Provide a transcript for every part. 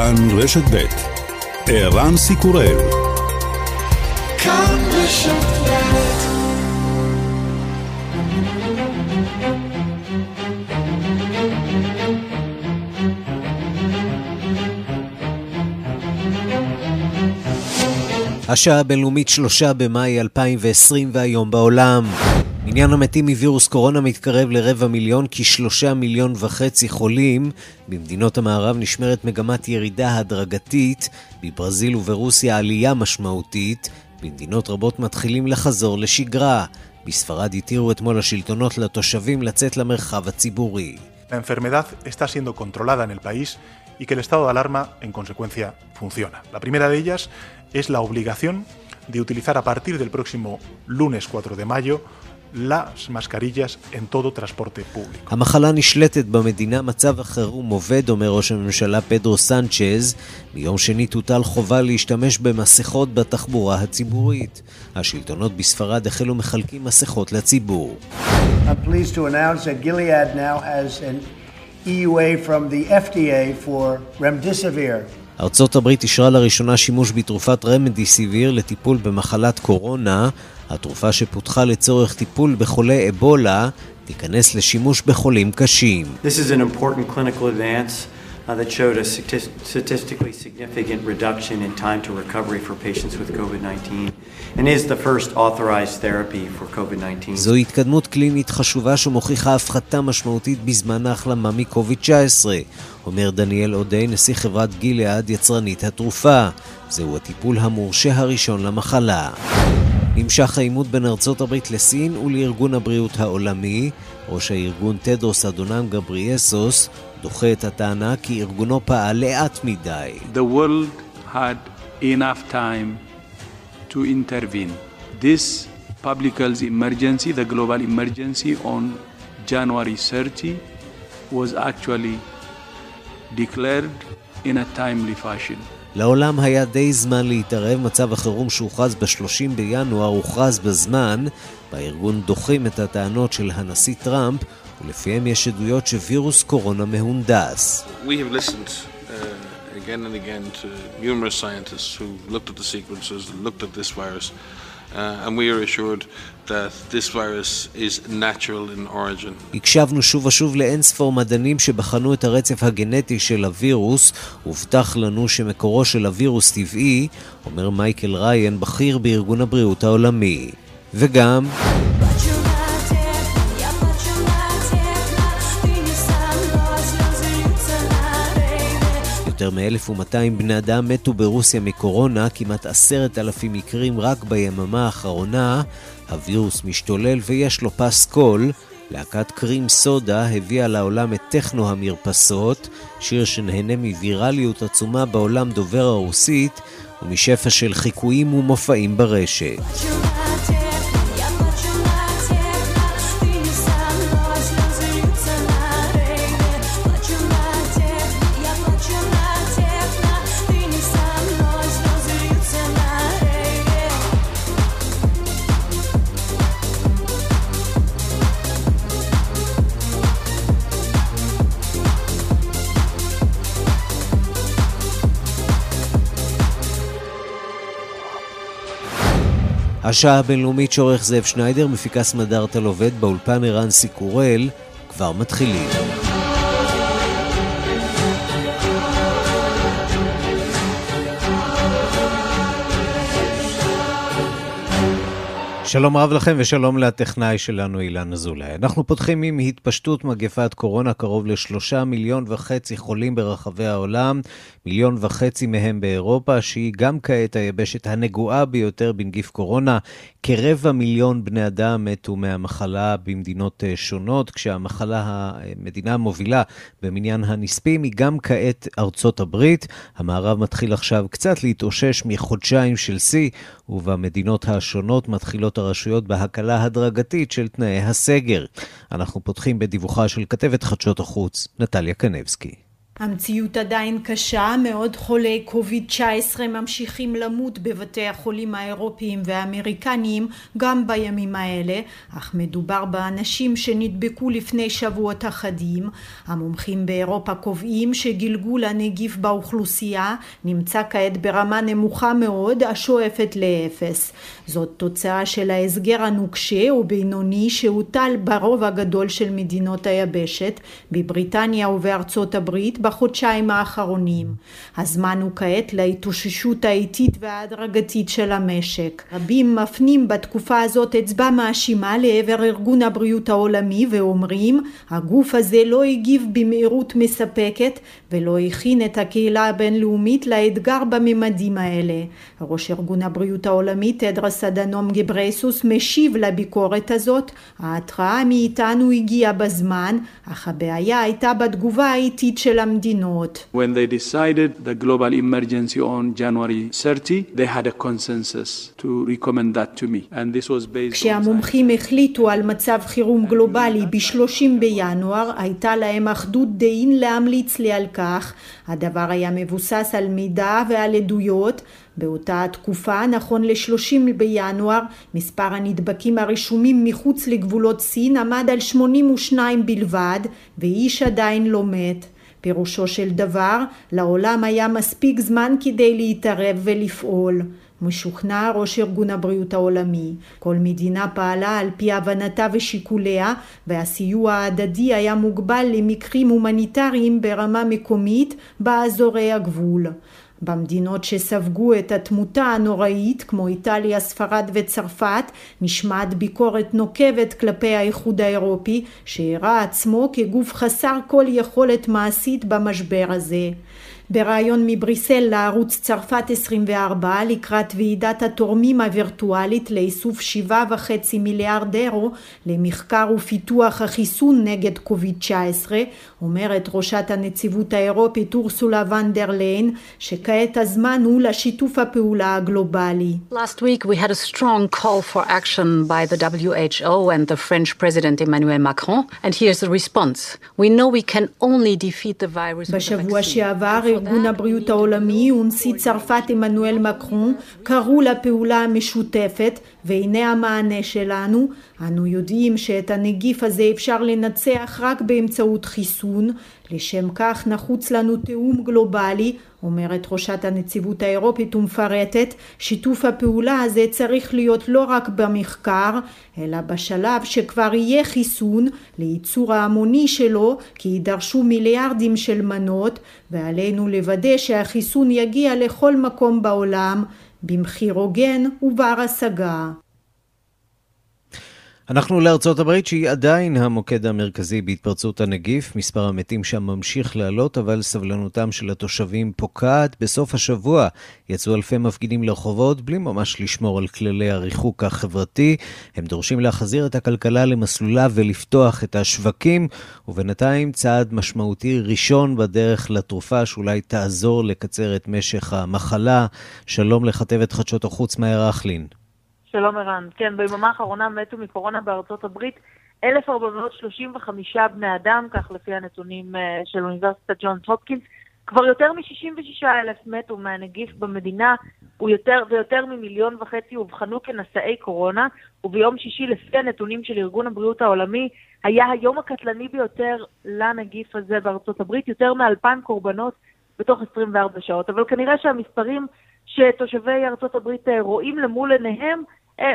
כאן רשת ב' ערן סיקורל כאן רשת השעה הבינלאומית שלושה במאי 2020 והיום בעולם. מניין המתים מווירוס קורונה מתקרב לרבע מיליון, כשלושה מיליון וחצי חולים. במדינות המערב נשמרת מגמת ירידה הדרגתית, בברזיל וברוסיה עלייה משמעותית. במדינות רבות מתחילים לחזור לשגרה. בספרד התירו אתמול השלטונות לתושבים לצאת למרחב הציבורי. La enfermedad está siendo controlada en el país y que el estado de alarma, en consecuencia, funciona. La primera de ellas es la obligación de utilizar a partir del próximo lunes 4 de mayo las mascarillas en todo transporte público. המחלה נשלטת במדינה, מצב החירום עובד, אומר ראש הממשלה פדרו סנצ'ז. ביום שני תוטל חובה להשתמש במסכות בתחבורה הציבורית. השלטונות בספרד החלו מחלקים מסכות לציבור. I'm pleased to announce that Gilead now has an EUA from the FDA for remdesivir. ארצות הברית אישרה לראשונה שימוש בתרופת רמדיסיביר לטיפול במחלת קורונה. התרופה שפותחה לצורך טיפול בחולי אבולה תיכנס לשימוש בחולים קשים. This is an important clinical advance. Uh, that showed a statistically significant reduction in time to recovery for patients with COVID-19 and is the first authorized therapy for COVID-19. זו התקדמות קלינית חשובה שמוכיחה הפחתה משמעותית בזמן ההחלמה מקוביד-19, אומר דניאל אודי, נשיא חברת גיליאד, יצרנית התרופה. זהו הטיפול המורשה הראשון למחלה. נמשך העימות בין ארצות הברית לסין ולארגון הבריאות העולמי. ראש הארגון טדרוס אדונם גבריאסוס דוחה את הטענה כי ארגונו פעל לאט מדי. The world had enough time to intervene. This public health emergency, the global emergency on January 30 was actually declared in a timely fashion. לעולם היה די זמן להתערב, מצב החירום שהוכרז ב-30 בינואר הוכרז בזמן. בארגון דוחים את הטענות של הנשיא טראמפ, ולפיהם יש עדויות שווירוס קורונה מהונדס. Uh. Uh, and we are assured הקשבנו שוב ושוב לאין ספור מדענים שבחנו את הרצף הגנטי של הווירוס. הובטח לנו שמקורו של הווירוס טבעי, אומר מייקל ריין, בכיר בארגון הבריאות העולמי. וגם... יותר מ-1200 בני אדם מתו ברוסיה מקורונה, כמעט עשרת אלפים מקרים רק ביממה האחרונה. הווירוס משתולל ויש לו פס קול. להקת קרים סודה הביאה לעולם את טכנו המרפסות, שיר שנהנה מווירליות עצומה בעולם דובר הרוסית ומשפע של חיקויים ומופעים ברשת. השעה הבינלאומית שעורך זאב שניידר, מפיקה סמדארטה לובד, באולפן ערן סיקורל, כבר מתחילים. שלום רב לכם ושלום לטכנאי שלנו אילן אזולאי. אנחנו פותחים עם התפשטות מגפת קורונה, קרוב לשלושה מיליון וחצי חולים ברחבי העולם, מיליון וחצי מהם באירופה, שהיא גם כעת היבשת הנגועה ביותר בנגיף קורונה. כרבע מיליון בני אדם מתו מהמחלה במדינות אה, שונות, כשהמחלה, המדינה המובילה במניין הנספים היא גם כעת ארצות הברית. המערב מתחיל עכשיו קצת להתאושש מחודשיים של שיא, ובמדינות השונות מתחילות הרשויות בהקלה הדרגתית של תנאי הסגר. אנחנו פותחים בדיווחה של כתבת חדשות החוץ, נטליה קנבסקי. המציאות עדיין קשה, מאוד חולי קוביד-19 ממשיכים למות בבתי החולים האירופיים והאמריקניים גם בימים האלה, אך מדובר באנשים שנדבקו לפני שבועות אחדים. המומחים באירופה קובעים שגלגול הנגיף באוכלוסייה נמצא כעת ברמה נמוכה מאוד, השואפת לאפס. זאת תוצאה של ההסגר הנוקשה ובינוני שהוטל ברוב הגדול של מדינות היבשת, בבריטניה ובארצות הברית, בחודשיים האחרונים. הזמן הוא כעת להתאוששות האיטית וההדרגתית של המשק. רבים מפנים בתקופה הזאת אצבע מאשימה לעבר ארגון הבריאות העולמי ואומרים הגוף הזה לא הגיב במהירות מספקת ולא הכין את הקהילה הבינלאומית לאתגר בממדים האלה. ראש ארגון הבריאות העולמי תדרס אדנום גברייסוס משיב לביקורת הזאת ההתראה מאיתנו הגיעה בזמן אך הבעיה הייתה בתגובה האיטית של המדינה המדינות. When they decided the global emergency on January 30, they had a consensus to recommend that to me. And this was based כשהמומחים החליטו על מצב חירום גלובלי ב-30 בינואר, הייתה להם אחדות דעים להמליץ לי על כך. הדבר היה מבוסס על מידע ועל עדויות. באותה התקופה, נכון ל-30 בינואר, מספר הנדבקים הרשומים מחוץ לגבולות סין עמד על 82 בלבד, ואיש עדיין לא מת. פירושו של דבר, לעולם היה מספיק זמן כדי להתערב ולפעול. משוכנע ראש ארגון הבריאות העולמי. כל מדינה פעלה על פי הבנתה ושיקוליה, והסיוע ההדדי היה מוגבל למקרים הומניטריים ברמה מקומית באזורי הגבול. במדינות שספגו את התמותה הנוראית כמו איטליה, ספרד וצרפת נשמעת ביקורת נוקבת כלפי האיחוד האירופי שהראה עצמו כגוף חסר כל יכולת מעשית במשבר הזה. בריאיון מבריסל לערוץ צרפת 24 לקראת ועידת התורמים הווירטואלית לאיסוף 7.5 מיליארד אירו למחקר ופיתוח החיסון נגד קוביד-19 אומרת ראשת הנציבות האירופית אורסולה ונדר ליין שכעת הזמן הוא לשיתוף הפעולה הגלובלי. Last week we had a strong call for action by the WHO and the French President Emmanuel Macron and here's the response. We know we can only defeat the virus בשבוע שעבר ארגון הבריאות העולמי ונשיא צרפת עמנואל מקרון קראו לפעולה המשותפת והנה המענה שלנו. אנו יודעים שאת הנגיף הזה אפשר לנצח רק באמצעות חיסון לשם כך נחוץ לנו תיאום גלובלי אומרת ראשת הנציבות האירופית ומפרטת שיתוף הפעולה הזה צריך להיות לא רק במחקר אלא בשלב שכבר יהיה חיסון לייצור ההמוני שלו כי יידרשו מיליארדים של מנות ועלינו לוודא שהחיסון יגיע לכל מקום בעולם במחיר הוגן ובר השגה. אנחנו לארצות הברית שהיא עדיין המוקד המרכזי בהתפרצות הנגיף. מספר המתים שם ממשיך לעלות, אבל סבלנותם של התושבים פוקעת. בסוף השבוע יצאו אלפי מפגינים לרחובות בלי ממש לשמור על כללי הריחוק החברתי. הם דורשים להחזיר את הכלכלה למסלולה ולפתוח את השווקים, ובינתיים צעד משמעותי ראשון בדרך לתרופה שאולי תעזור לקצר את משך המחלה. שלום לכתבת חדשות החוץ מאיר אכלין. שלום ערן. כן, ביממה האחרונה מתו מקורונה בארצות הברית 1,435 בני אדם, כך לפי הנתונים אה, של אוניברסיטת ג'ונס הופקינס. כבר יותר מ-66 אלף מתו מהנגיף במדינה, ויותר, ויותר ממיליון וחצי אובחנו כנשאי קורונה, וביום שישי, לפי הנתונים של ארגון הבריאות העולמי, היה היום הקטלני ביותר לנגיף הזה בארצות הברית, יותר מ-2,000 קורבנות בתוך 24 שעות. אבל כנראה שהמספרים שתושבי ארצות הברית אה, רואים למול עיניהם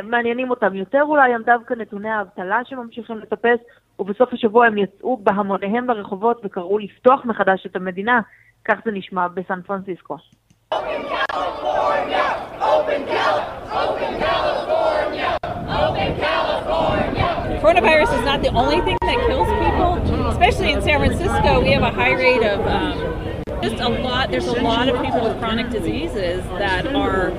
מעניינים אותם יותר אולי הם דווקא נתוני האבטלה שממשיכים לטפס, ובסוף השבוע הם יצאו בהמוניהם לרחובות וקראו לפתוח מחדש את המדינה, כך זה נשמע בסן פרנסיסקו. Coronavirus is not the only thing that kills people, especially in San Francisco. We have a high rate of um, just a lot there's a lot of people with chronic diseases that are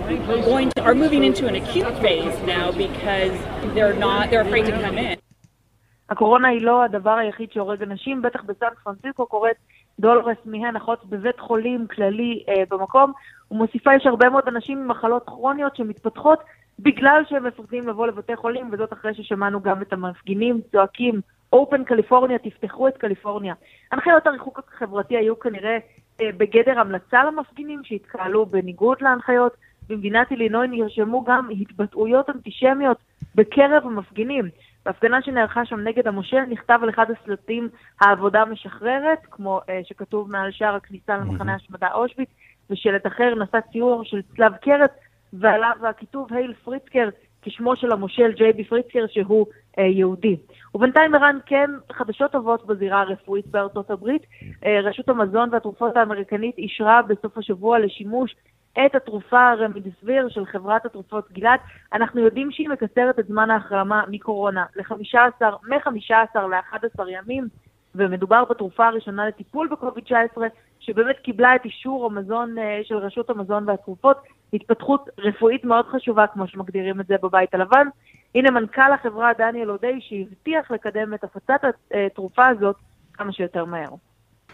going to, are moving into an acute phase now because they're not they're afraid to come in. הקורונה היא לא הדבר היחיד שהורג אנשים, בטח בסן פרנסיסקו קוראת דולרס מיהן אחות בבית חולים כללי אה, במקום, ומוסיפה יש הרבה מאוד אנשים עם מחלות כרוניות שמתפתחות בגלל שהם מפחדים לבוא לבתי חולים, וזאת אחרי ששמענו גם את המפגינים צועקים Open קליפורניה, תפתחו את קליפורניה. הנחיות הריחוק החברתי היו כנראה אה, בגדר המלצה למפגינים שהתקהלו בניגוד להנחיות. במדינת אילינוי נרשמו גם התבטאויות אנטישמיות בקרב המפגינים. בהפגנה שנערכה שם נגד המושל נכתב על אחד הסלטים העבודה משחררת, כמו uh, שכתוב מעל שער הכניסה למחנה השמדה אושוויץ, ושלט אחר נשא ציור של צלב קרת, ועליו הכיתוב הייל פריצקר, כשמו של המושל ג'יי בי פריצקר שהוא uh, יהודי. ובינתיים ערן כן חדשות טובות בזירה הרפואית בארצות הברית. Uh, רשות המזון והתרופות האמריקנית אישרה בסוף השבוע לשימוש את התרופה רמידיסביר של חברת התרופות גלעד. אנחנו יודעים שהיא מקצרת את זמן ההחרמה מקורונה ל-15, מ-15 ל-11 ימים, ומדובר בתרופה הראשונה לטיפול בקוביד-19, שבאמת קיבלה את אישור המזון אה, של רשות המזון והתרופות, התפתחות רפואית מאוד חשובה, כמו שמגדירים את זה בבית הלבן. הנה מנכ"ל החברה דניאל אודי, שהבטיח לקדם את הפצת התרופה הזאת כמה שיותר מהר.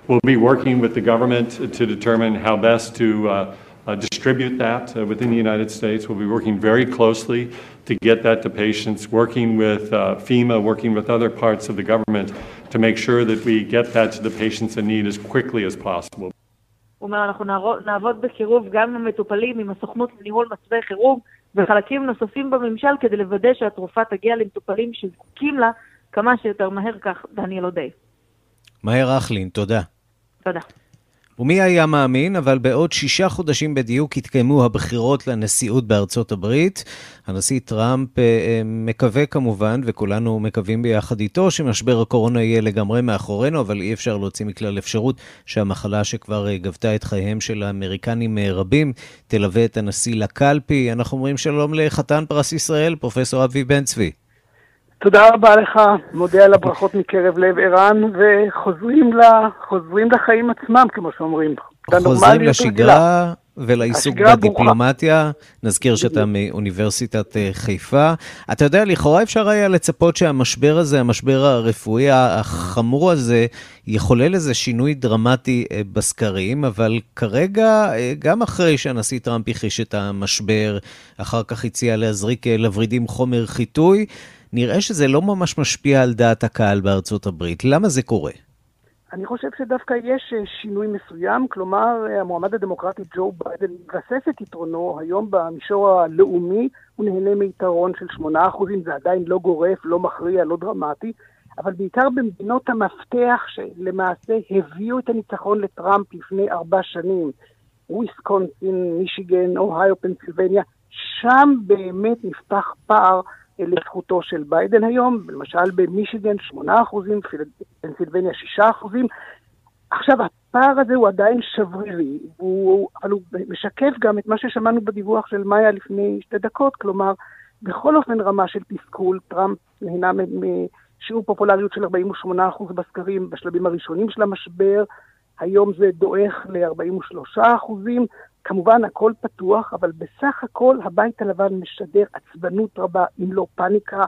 We'll be working with the government to determine how best to uh, uh, distribute that uh, within the United States. We'll be working very closely to get that to patients, working with uh, FEMA, working with other parts of the government to make sure that we get that to the patients in need as quickly as possible. הוא אומר, אנחנו נעבוד בקירוב גם עם המטופלים, עם הסוכנות לניהול מצבי חירום וחלקים נוספים בממשל כדי לוודא שהתרופה תגיע למטופלים שזקוקים לה כמה שיותר מהר, כך דניאל אודי. מהר אכלין, תודה. תודה. ומי היה מאמין, אבל בעוד שישה חודשים בדיוק התקיימו הבחירות לנשיאות בארצות הברית. הנשיא טראמפ אה, אה, מקווה כמובן, וכולנו מקווים ביחד איתו, שמשבר הקורונה יהיה לגמרי מאחורינו, אבל אי אפשר להוציא מכלל אפשרות שהמחלה שכבר אה, גבתה את חייהם של האמריקנים רבים, תלווה את הנשיא לקלפי. אנחנו אומרים שלום לחתן פרס ישראל, פרופסור אבי בן צבי. תודה רבה לך, מודה על הברכות מקרב לב ערן, וחוזרים ל, לחיים עצמם, כמו שאומרים. חוזרים לשגרה ולעיסוק בדיפלומטיה. ברוכה. נזכיר שאתה מאוניברסיטת אה, חיפה. אתה יודע, לכאורה אפשר היה לצפות שהמשבר הזה, המשבר הרפואי החמור הזה, יחולל איזה שינוי דרמטי אה, בסקרים, אבל כרגע, אה, גם אחרי שהנשיא טראמפ הכחיש את המשבר, אחר כך הציע להזריק לוורידים חומר חיטוי, נראה שזה לא ממש משפיע על דעת הקהל בארצות הברית. למה זה קורה? אני חושב שדווקא יש אה, שינוי מסוים, כלומר, אה, המועמד הדמוקרטי ג'ו ביידן מבסס את יתרונו היום במישור הלאומי, הוא נהנה מיתרון של 8%, זה עדיין לא גורף, לא מכריע, לא דרמטי, אבל בעיקר במדינות המפתח שלמעשה הביאו את הניצחון לטראמפ לפני ארבע שנים, וויסקונסין, מישיגן, אוהיו, פנסילבניה, שם באמת נפתח פער לזכותו של ביידן היום, למשל במישיגן 8%, פנסילבניה 6%. עכשיו, הפער הזה הוא עדיין שברירי, הוא, אבל הוא משקף גם את מה ששמענו בדיווח של מאיה לפני שתי דקות, כלומר, בכל אופן רמה של תסכול, טראמפ נהנה משיעור פופולריות של 48% בסקרים בשלבים הראשונים של המשבר, היום זה דועך ל-43 אחוזים. כמובן, הכל פתוח, אבל בסך הכל הבית הלבן משדר עצבנות רבה, אם לא פאניקה.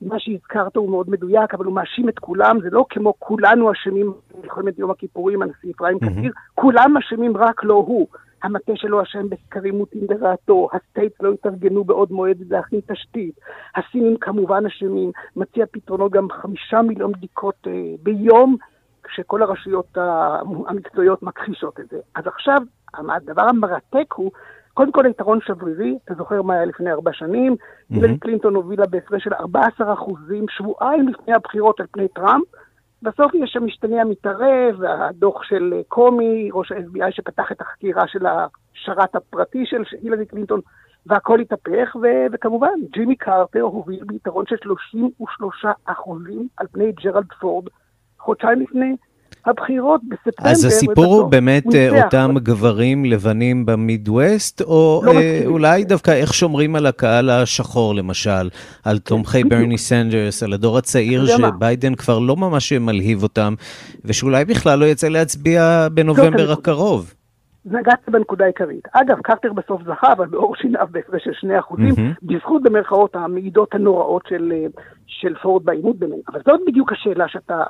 מה שהזכרת הוא מאוד מדויק, אבל הוא מאשים את כולם, זה לא כמו כולנו אשמים במלחמת יום הכיפורים, הנשיא אפרים mm-hmm. קציר, כולם אשמים רק לא הוא. המטה שלו אשם בסקרים מוטים לרעתו, ה states לא התארגנו בעוד מועד להכין תשתית, הסינים כמובן אשמים, מציע פתרונות גם חמישה מיליון בדיקות אה, ביום, כשכל הרשויות המקצועיות מכחישות את זה. אז עכשיו, הדבר המרתק הוא, קודם כל היתרון שברירי, אתה זוכר מה היה לפני ארבע שנים, הילרי mm-hmm. קלינטון הובילה בהפרש של 14 אחוזים, שבועיים לפני הבחירות על פני טראמפ, בסוף יש שם משתנה המתערב, הדוח של קומי, ראש ה-FBI שפתח את החקירה של השרת הפרטי של הילרי קלינטון, והכל התהפך, ו- וכמובן, ג'ימי קרטר הוביל ביתרון של 33 אחוזים על פני ג'רלד פורד, חודשיים לפני הבחירות בספטמבר. אז הסיפור הוא באמת אה, אותם גברים לבנים במידווסט, או לא אה, אולי דווקא איך שומרים על הקהל השחור למשל, על תומכי ברני סנדרס, על הדור הצעיר שביידן כבר לא ממש מלהיב אותם, ושאולי בכלל לא יצא להצביע בנובמבר הקרוב. נגעת בנקודה העיקרית. אגב, קרטר בסוף זכה, אבל באור שיניו בהפרש של 2 אחוזים, mm-hmm. בזכות במרכאות המעידות הנוראות של, אה, של פורד בעימות ביניהם. אבל זאת בדיוק השאלה שאתה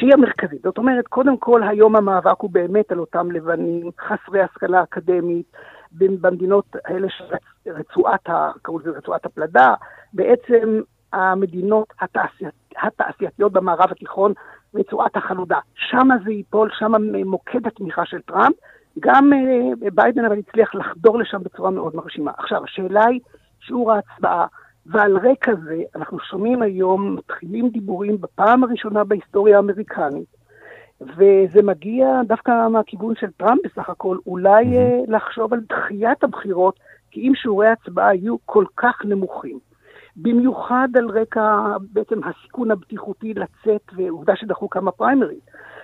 שהיא המרכזית. זאת אומרת, קודם כל, היום המאבק הוא באמת על אותם לבנים, חסרי השכלה אקדמית, במדינות האלה של רצועת, קראו לזה רצועת הפלדה, בעצם המדינות התעשיית, התעשייתיות במערב התיכון, רצועת החלודה. שם זה ייפול, שם מוקד התמיכה של טראמפ. גם uh, ביידן אבל הצליח לחדור לשם בצורה מאוד מרשימה. עכשיו, השאלה היא שיעור ההצבעה, ועל רקע זה אנחנו שומעים היום, מתחילים דיבורים בפעם הראשונה בהיסטוריה האמריקנית, וזה מגיע דווקא מהכיוון של טראמפ בסך הכל, אולי mm-hmm. לחשוב על דחיית הבחירות, כי אם שיעורי ההצבעה יהיו כל כך נמוכים, במיוחד על רקע בעצם הסיכון הבטיחותי לצאת, ועובדה שדחו כמה פריימריז.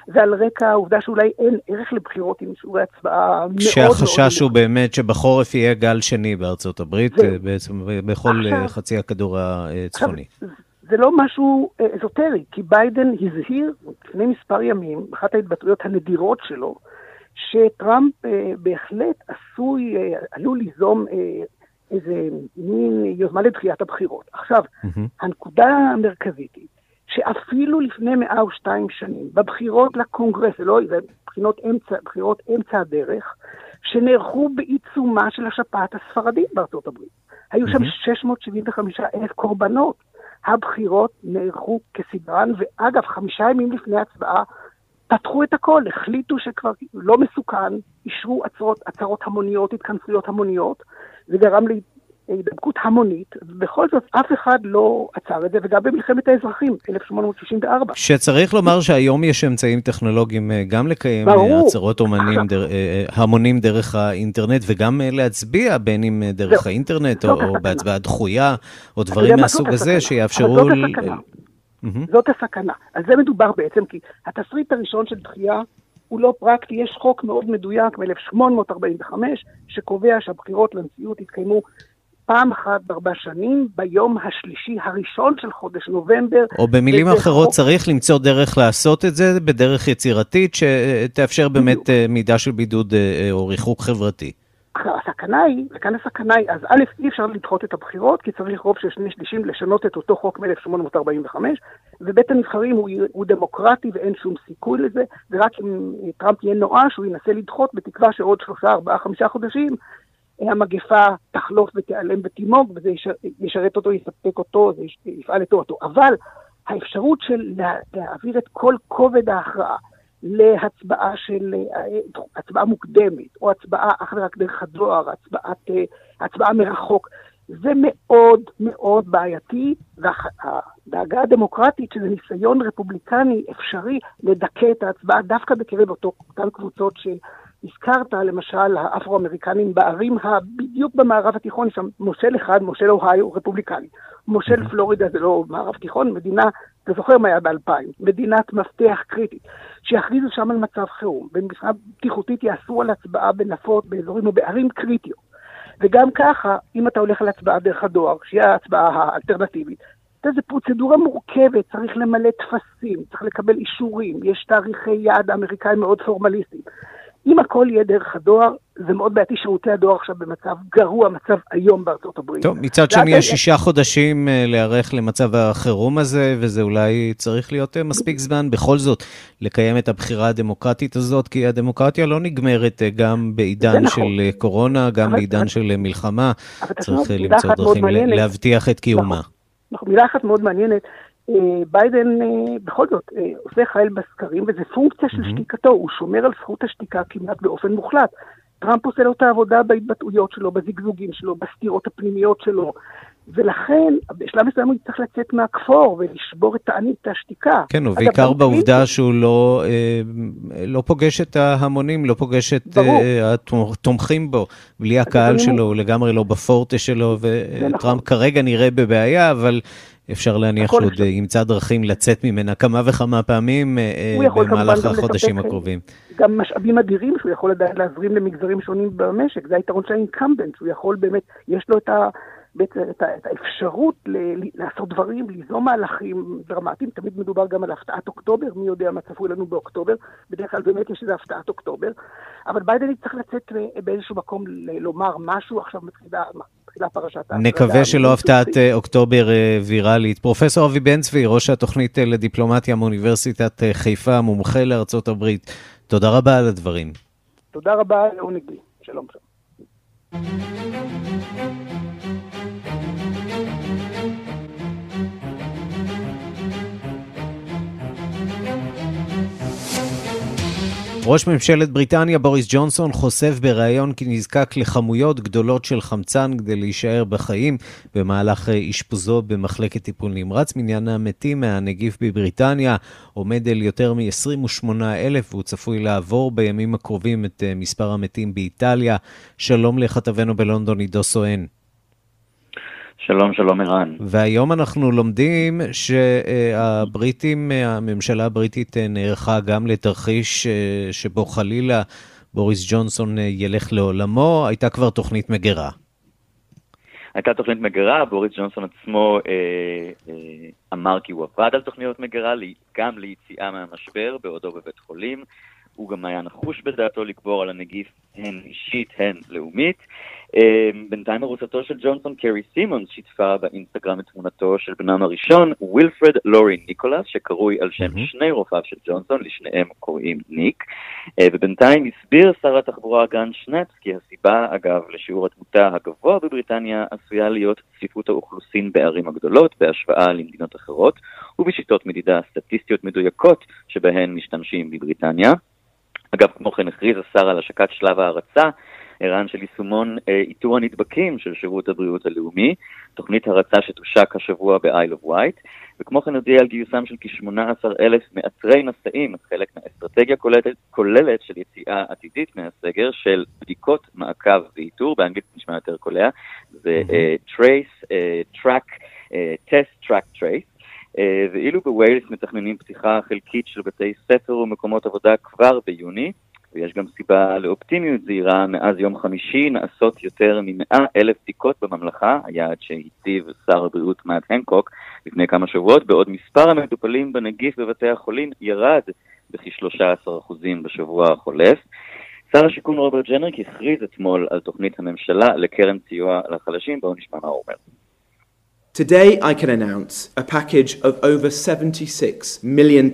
ועל רקע העובדה שאולי אין ערך לבחירות עם שיעורי הצבעה מאוד מאוד... כשהחשש הוא באמת שבחורף יהיה גל שני בארצות הברית, זה... בעצם בכל עכשיו, חצי הכדור הצפוני. עכשיו, זה לא משהו אזוטרי, כי ביידן הזהיר לפני מספר ימים, אחת ההתבטאויות הנדירות שלו, שטראמפ בהחלט עשוי, עלול ליזום איזה מין יוזמה לדחיית הבחירות. עכשיו, mm-hmm. הנקודה המרכזית היא שאפילו לפני 102 שנים, בבחירות לקונגרס, זה לא, זה בחירות אמצע, בחירות אמצע הדרך, שנערכו בעיצומה של השפעת הספרדית בארצות הברית. היו שם 675 אלף קורבנות. הבחירות נערכו כסדרן, ואגב, חמישה ימים לפני הצבעה פתחו את הכל, החליטו שכבר לא מסוכן, אישרו עצרות, עצרות המוניות, התכנסויות המוניות, זה גרם הידבקות המונית, ובכל זאת אף אחד לא עצר את זה, וגם במלחמת האזרחים, 1864. שצריך לומר שהיום יש אמצעים טכנולוגיים אה, גם לקיים ברור. עצרות אומנים, דר, אה, המונים דרך האינטרנט, וגם אה, להצביע, בין אם דרך זה, האינטרנט, או, או בהצבעה דחויה, או דברים מהסוג הזה, שיאפשרו... זאת הסכנה. Mm-hmm. זאת הסכנה. על זה מדובר בעצם, כי התסריט הראשון של דחייה הוא לא פרקטי, יש חוק מאוד מדויק מ-1845, שקובע שהבחירות לנשיאות יתקיימו פעם אחת בארבע שנים, ביום השלישי הראשון של חודש נובמבר. או במילים אחרות, חוק... צריך למצוא דרך לעשות את זה בדרך יצירתית, שתאפשר באמת בדיוק. אה, מידה של בידוד אה, אה, או ריחוק חברתי. הסכנה היא, וכאן הסכנה היא, אז א', אי אפשר לדחות את הבחירות, כי צריך רוב של שני שלישים לשנות את אותו חוק מ-1845, ובית הנבחרים הוא, הוא דמוקרטי ואין שום סיכוי לזה, ורק אם טראמפ יהיה נואש, הוא ינסה לדחות בתקווה שעוד שלושה, ארבעה, חמישה חודשים המגפה תחלוף ותיעלם ותימוג, וזה ישרת אותו, יספק אותו, זה יפעל לטובתו. אבל האפשרות של להעביר את כל כובד ההכרעה להצבעה של, הצבעה מוקדמת, או הצבעה אך ורק דרך הדואר, הצבעת, הצבעה מרחוק, זה מאוד מאוד בעייתי, והדאגה הדמוקרטית שזה ניסיון רפובליקני אפשרי לדכא את ההצבעה דווקא בקרב אותן קבוצות של הזכרת למשל האפרו-אמריקנים בערים הבדיוק במערב התיכון, שם מושל אחד, מושל אוהיו, רפובליקני. מושל פלורידה זה לא מערב תיכון, מדינה, אתה זוכר מה היה באלפיים, מדינת מפתח קריטית, שיכריזו שם על מצב חירום, ומבחינה בטיחותית יאסרו על הצבעה בנפות, באזורים או בערים קריטיות. וגם ככה, אם אתה הולך על הצבעה דרך הדואר, שהיא ההצבעה האלטרנטיבית, זו פרוצדורה מורכבת, צריך למלא טפסים, צריך לקבל אישורים, יש תאריכי יעד אמריקאים מאוד פורמליסטיים. אם הכל יהיה דרך הדואר, זה מאוד בעייתי, שירותי הדואר עכשיו במצב גרוע, מצב איום בארצות הברית. טוב, מצד שני יש שישה חודשים אה, להיערך למצב החירום הזה, וזה אולי צריך להיות אה, מספיק זמן בכל זאת לקיים את הבחירה הדמוקרטית הזאת, כי הדמוקרטיה לא נגמרת אה, גם בעידן נכון. של קורונה, גם אבל, בעידן אבל, של מלחמה. צריך למצוא דרכים להבטיח את קיומה. נכון, נכון, מילה אחת מאוד מעניינת. אה, ביידן אה, בכל זאת אה, עושה חייל בסקרים, וזה פונקציה של שתיקתו, הוא שומר על זכות השתיקה כמעט באופן מוחלט. טראמפ עושה לו את העבודה בהתבטאויות שלו, בזיגזוגים שלו, בסתירות הפנימיות שלו, ולכן בשלב מסוים הוא יצטרך לצאת מהכפור ולשבור את תענית השתיקה. כן, ובעיקר בעובדה שהוא לא, לא פוגש את ההמונים, לא פוגש את התומכים בו, בלי הקהל שלו, הוא לגמרי לא בפורטה שלו, וטראמפ נכון. כרגע נראה בבעיה, אבל... אפשר להניח שעוד אפשר. ימצא דרכים לצאת ממנה כמה וכמה פעמים אה, במהלך החודשים הקרובים. גם משאבים אדירים שהוא יכול עדיין להזרים למגזרים שונים במשק, זה היתרון של האינקמבנט, שהוא יכול באמת, יש לו את ה... בעצם את, את האפשרות ל- לעשות דברים, ליזום מהלכים דרמטיים, תמיד מדובר גם על הפתעת אוקטובר, מי יודע מה צפוי לנו באוקטובר, בדרך כלל באמת יש איזו הפתעת אוקטובר, אבל ביידן יצטרך לצאת באיזשהו מקום לומר משהו, עכשיו מתחילה, מתחילה פרשת נקווה שלא הפתעת אה, אוקטובר אה, ויראלית. פרופסור אבי בן צבי, ראש התוכנית אה, לדיפלומטיה מאוניברסיטת חיפה, מומחה לארצות הברית, תודה רבה על הדברים. תודה רבה, לי. שלום שלום. ראש ממשלת בריטניה בוריס ג'ונסון חושף בריאיון כי נזקק לכמויות גדולות של חמצן כדי להישאר בחיים במהלך אשפוזו במחלקת טיפול נמרץ. מניין המתים מהנגיף בבריטניה עומד על יותר מ-28 אלף והוא צפוי לעבור בימים הקרובים את אה, מספר המתים באיטליה. שלום לכתבנו בלונדון עידו סואן. שלום, שלום ערן. והיום אנחנו לומדים שהבריטים, הממשלה הבריטית נערכה גם לתרחיש שבו חלילה בוריס ג'ונסון ילך לעולמו, הייתה כבר תוכנית מגירה. הייתה תוכנית מגירה, בוריס ג'ונסון עצמו אה, אה, אמר כי הוא עבד על תוכניות מגירה, גם ליציאה מהמשבר בעודו בבית חולים. הוא גם היה נחוש בדעתו לגבור על הנגיף הן אישית, הן לאומית. אמ, בינתיים ארוסתו של ג'ונסון, קרי סימונס, שיתפה באינסטגרם את תמונתו של בנם הראשון, ווילפרד לורי ניקולס, שקרוי על שם mm-hmm. שני רופאיו של ג'ונסון, לשניהם קוראים ניק. אה, ובינתיים הסביר שר התחבורה גן שנץ כי הסיבה, אגב, לשיעור התמותה הגבוה בבריטניה עשויה להיות צפיפות האוכלוסין בערים הגדולות בהשוואה למדינות אחרות, ובשיטות מדידה סטטיסטיות מדויקות שבהן משתמשים בבריטניה. אגב, כמו כן הכריז השר על השקת שלב ההרצה, ערן של יישומון אה, איתור הנדבקים של שירות הבריאות הלאומי, תוכנית הרצה שתושק השבוע ב-Isle of Wight, וכמו כן הודיע על גיוסם של כ-18 אלף מעצרי נשאים, חלק מהאסטרטגיה כוללת, כוללת של יציאה עתידית מהסגר של בדיקות, מעקב ואיתור, באנגלית נשמע יותר קולע, זה uh, trace, uh, track, uh, test, track, trace. ואילו בוויילס מתכננים פתיחה חלקית של בתי ספר ומקומות עבודה כבר ביוני, ויש גם סיבה לאופטימיות זהירה, מאז יום חמישי נעשות יותר מ-100 אלף בדיקות בממלכה, היעד שהציב שר הבריאות מאט הנקוק לפני כמה שבועות, בעוד מספר המטופלים בנגיף בבתי החולים ירד בכ-13% בשבוע החולף. שר השיכון רוברט ג'נריק הכריז אתמול על תוכנית הממשלה לקרן סיוע לחלשים, בואו נשמע מה הוא אומר. Today, I can announce a package of over £76 million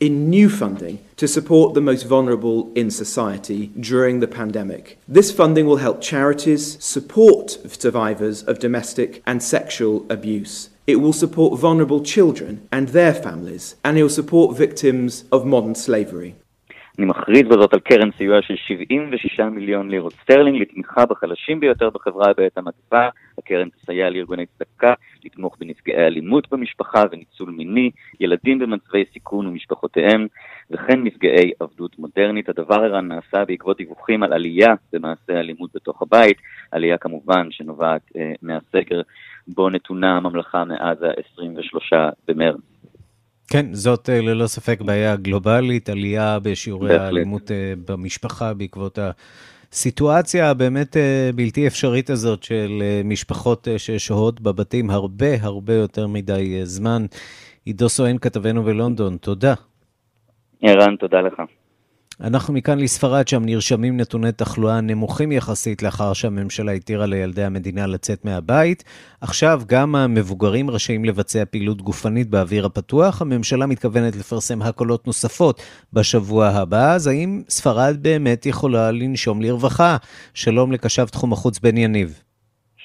in new funding to support the most vulnerable in society during the pandemic. This funding will help charities support survivors of domestic and sexual abuse. It will support vulnerable children and their families, and it will support victims of modern slavery. אני מכריז בזאת על קרן סיוע של 76 מיליון לירות סטרלינג לתמיכה בחלשים ביותר בחברה בעת המגפה. הקרן תסייע לארגוני צדקה, לתמוך בנפגעי אלימות במשפחה וניצול מיני, ילדים במצבי סיכון ומשפחותיהם, וכן נפגעי עבדות מודרנית. הדבר ערן נעשה בעקבות דיווחים על עלייה במעשי אלימות בתוך הבית, עלייה כמובן שנובעת אה, מהסגר בו נתונה הממלכה מאז ה-23 במרץ. כן, זאת אה, ללא ספק בעיה גלובלית, עלייה בשיעורי האלימות אה, במשפחה בעקבות הסיטואציה הבאמת אה, בלתי אפשרית הזאת של משפחות ששוהות בבתים הרבה הרבה יותר מדי זמן. עידו סואן, כתבנו בלונדון, תודה. ערן, תודה לך. אנחנו מכאן לספרד, שם נרשמים נתוני תחלואה נמוכים יחסית לאחר שהממשלה התירה לילדי המדינה לצאת מהבית. עכשיו גם המבוגרים רשאים לבצע פעילות גופנית באוויר הפתוח. הממשלה מתכוונת לפרסם הקלות נוספות בשבוע הבא, אז האם ספרד באמת יכולה לנשום לרווחה? שלום לקשב תחום החוץ בן יניב.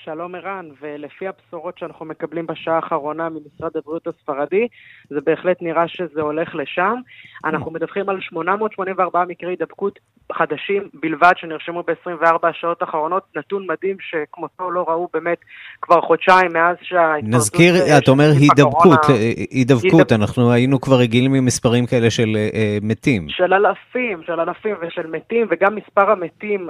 שלום ערן, ולפי הבשורות שאנחנו מקבלים בשעה האחרונה ממשרד הבריאות הספרדי, זה בהחלט נראה שזה הולך לשם. אנחנו מדווחים על 884 מקרי הידבקות חדשים בלבד שנרשמו ב-24 השעות האחרונות, נתון מדהים שכמותו לא ראו באמת כבר חודשיים מאז שההתפרצות... נזכיר, את אומר הידבקות, אה, הידבקות, אנחנו היינו כבר רגילים ממספרים כאלה של uh, מתים. של אלפים, של אלפים ושל מתים, וגם מספר המתים,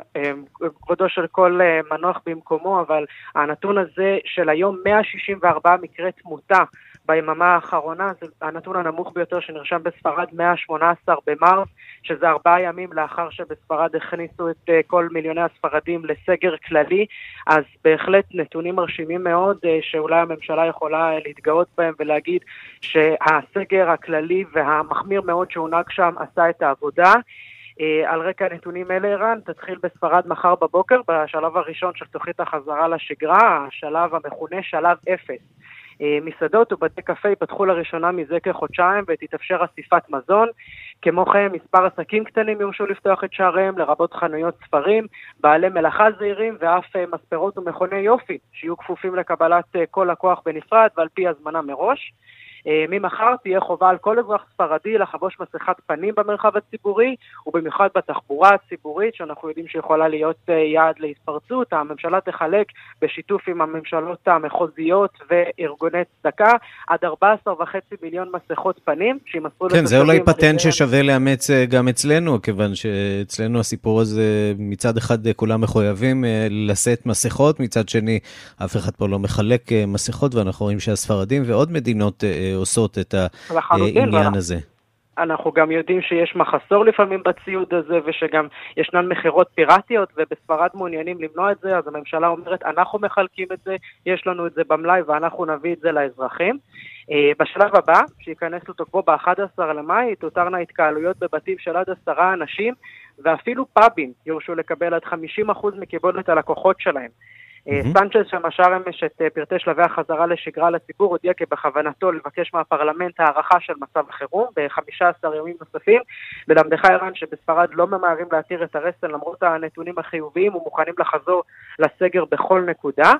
כבודו של כל מנוח במקומו, אבל הנתון הזה של היום 164 מקרי תמותה ביממה האחרונה, זה הנתון הנמוך ביותר שנרשם בספרד מה-18 במרס, שזה ארבעה ימים לאחר שבספרד הכניסו את uh, כל מיליוני הספרדים לסגר כללי, אז בהחלט נתונים מרשימים מאוד, uh, שאולי הממשלה יכולה להתגאות בהם ולהגיד שהסגר הכללי והמחמיר מאוד שהונהג שם עשה את העבודה. Uh, על רקע הנתונים האלה, ערן, תתחיל בספרד מחר בבוקר, בשלב הראשון של תוכנית החזרה לשגרה, השלב המכונה שלב אפס. אה, מסעדות ובתי קפה ייפתחו לראשונה מזה כחודשיים ותתאפשר אסיפת מזון. כמו כן, מספר עסקים קטנים יורשו לפתוח את שעריהם, לרבות חנויות ספרים, בעלי מלאכה זעירים ואף אה, מספרות ומכוני יופי, שיהיו כפופים לקבלת אה, כל לקוח בנפרד ועל פי הזמנה מראש. אה, ממחר תהיה חובה על כל אזרח ספרדי לחבוש מסכת פנים במרחב הציבורי, ובמיוחד בתחבורה הציבורית, שאנחנו יודעים שיכולה להיות אה, יעד להתפרצות. הממשלה תחלק בשיתוף עם הממשלות המחוזיות וארגוני צדקה עד 14.5 מיליון מסכות פנים, שימסרו כן, זה אולי פטנט ששווה לאמץ אה, גם אצלנו, כיוון שאצלנו הסיפור הזה, מצד אחד כולם מחויבים לשאת מסכות, מצד שני אף אחד פה לא מחלק מסכות, ואנחנו רואים שהספרדים ועוד מדינות עושות את העניין הזה. אנחנו גם יודעים שיש מחסור לפעמים בציוד הזה ושגם ישנן מכירות פיראטיות ובספרד מעוניינים למנוע את זה, אז הממשלה אומרת אנחנו מחלקים את זה, יש לנו את זה במלאי ואנחנו נביא את זה לאזרחים. אה, בשלב הבא, שייכנס לתוקפו ב-11 למאי, תותרנה התקהלויות בבתים של עד עשרה אנשים ואפילו פאבים יורשו לקבל עד 50% מקיבולת הלקוחות שלהם. Mm-hmm. סנצ'ז שמסר אמש את אה, פרטי שלבי החזרה לשגרה לציבור, הודיע כי בכוונתו לבקש מהפרלמנט הארכה של מצב החירום ב-15 ימים נוספים. ללמדך ערן שבספרד לא ממהרים להתיר את הרסן למרות הנתונים החיוביים ומוכנים לחזור לסגר בכל נקודה.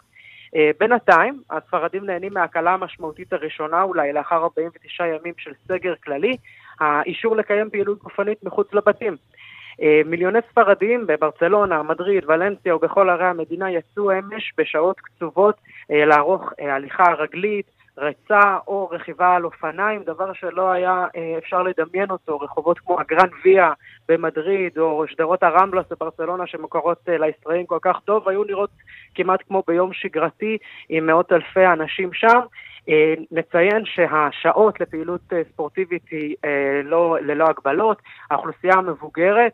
Uh, בינתיים, הספרדים נהנים מההקלה המשמעותית הראשונה אולי לאחר 49 ימים של סגר כללי, האישור לקיים פעילות גופנית מחוץ לבתים. אה, מיליוני ספרדים בברצלונה, מדריד, ולנסיה ובכל ערי המדינה יצאו אמש בשעות קצובות אה, לערוך אה, הליכה רגלית, רצה או רכיבה על אופניים, דבר שלא היה אפשר לדמיין אותו, רחובות כמו הגרן ויה במדריד או שדרות הרמבלס בברצלונה שמוכרות לישראלים כל כך טוב, היו נראות כמעט כמו ביום שגרתי עם מאות אלפי אנשים שם. נציין שהשעות לפעילות ספורטיבית היא לא, ללא הגבלות, האוכלוסייה המבוגרת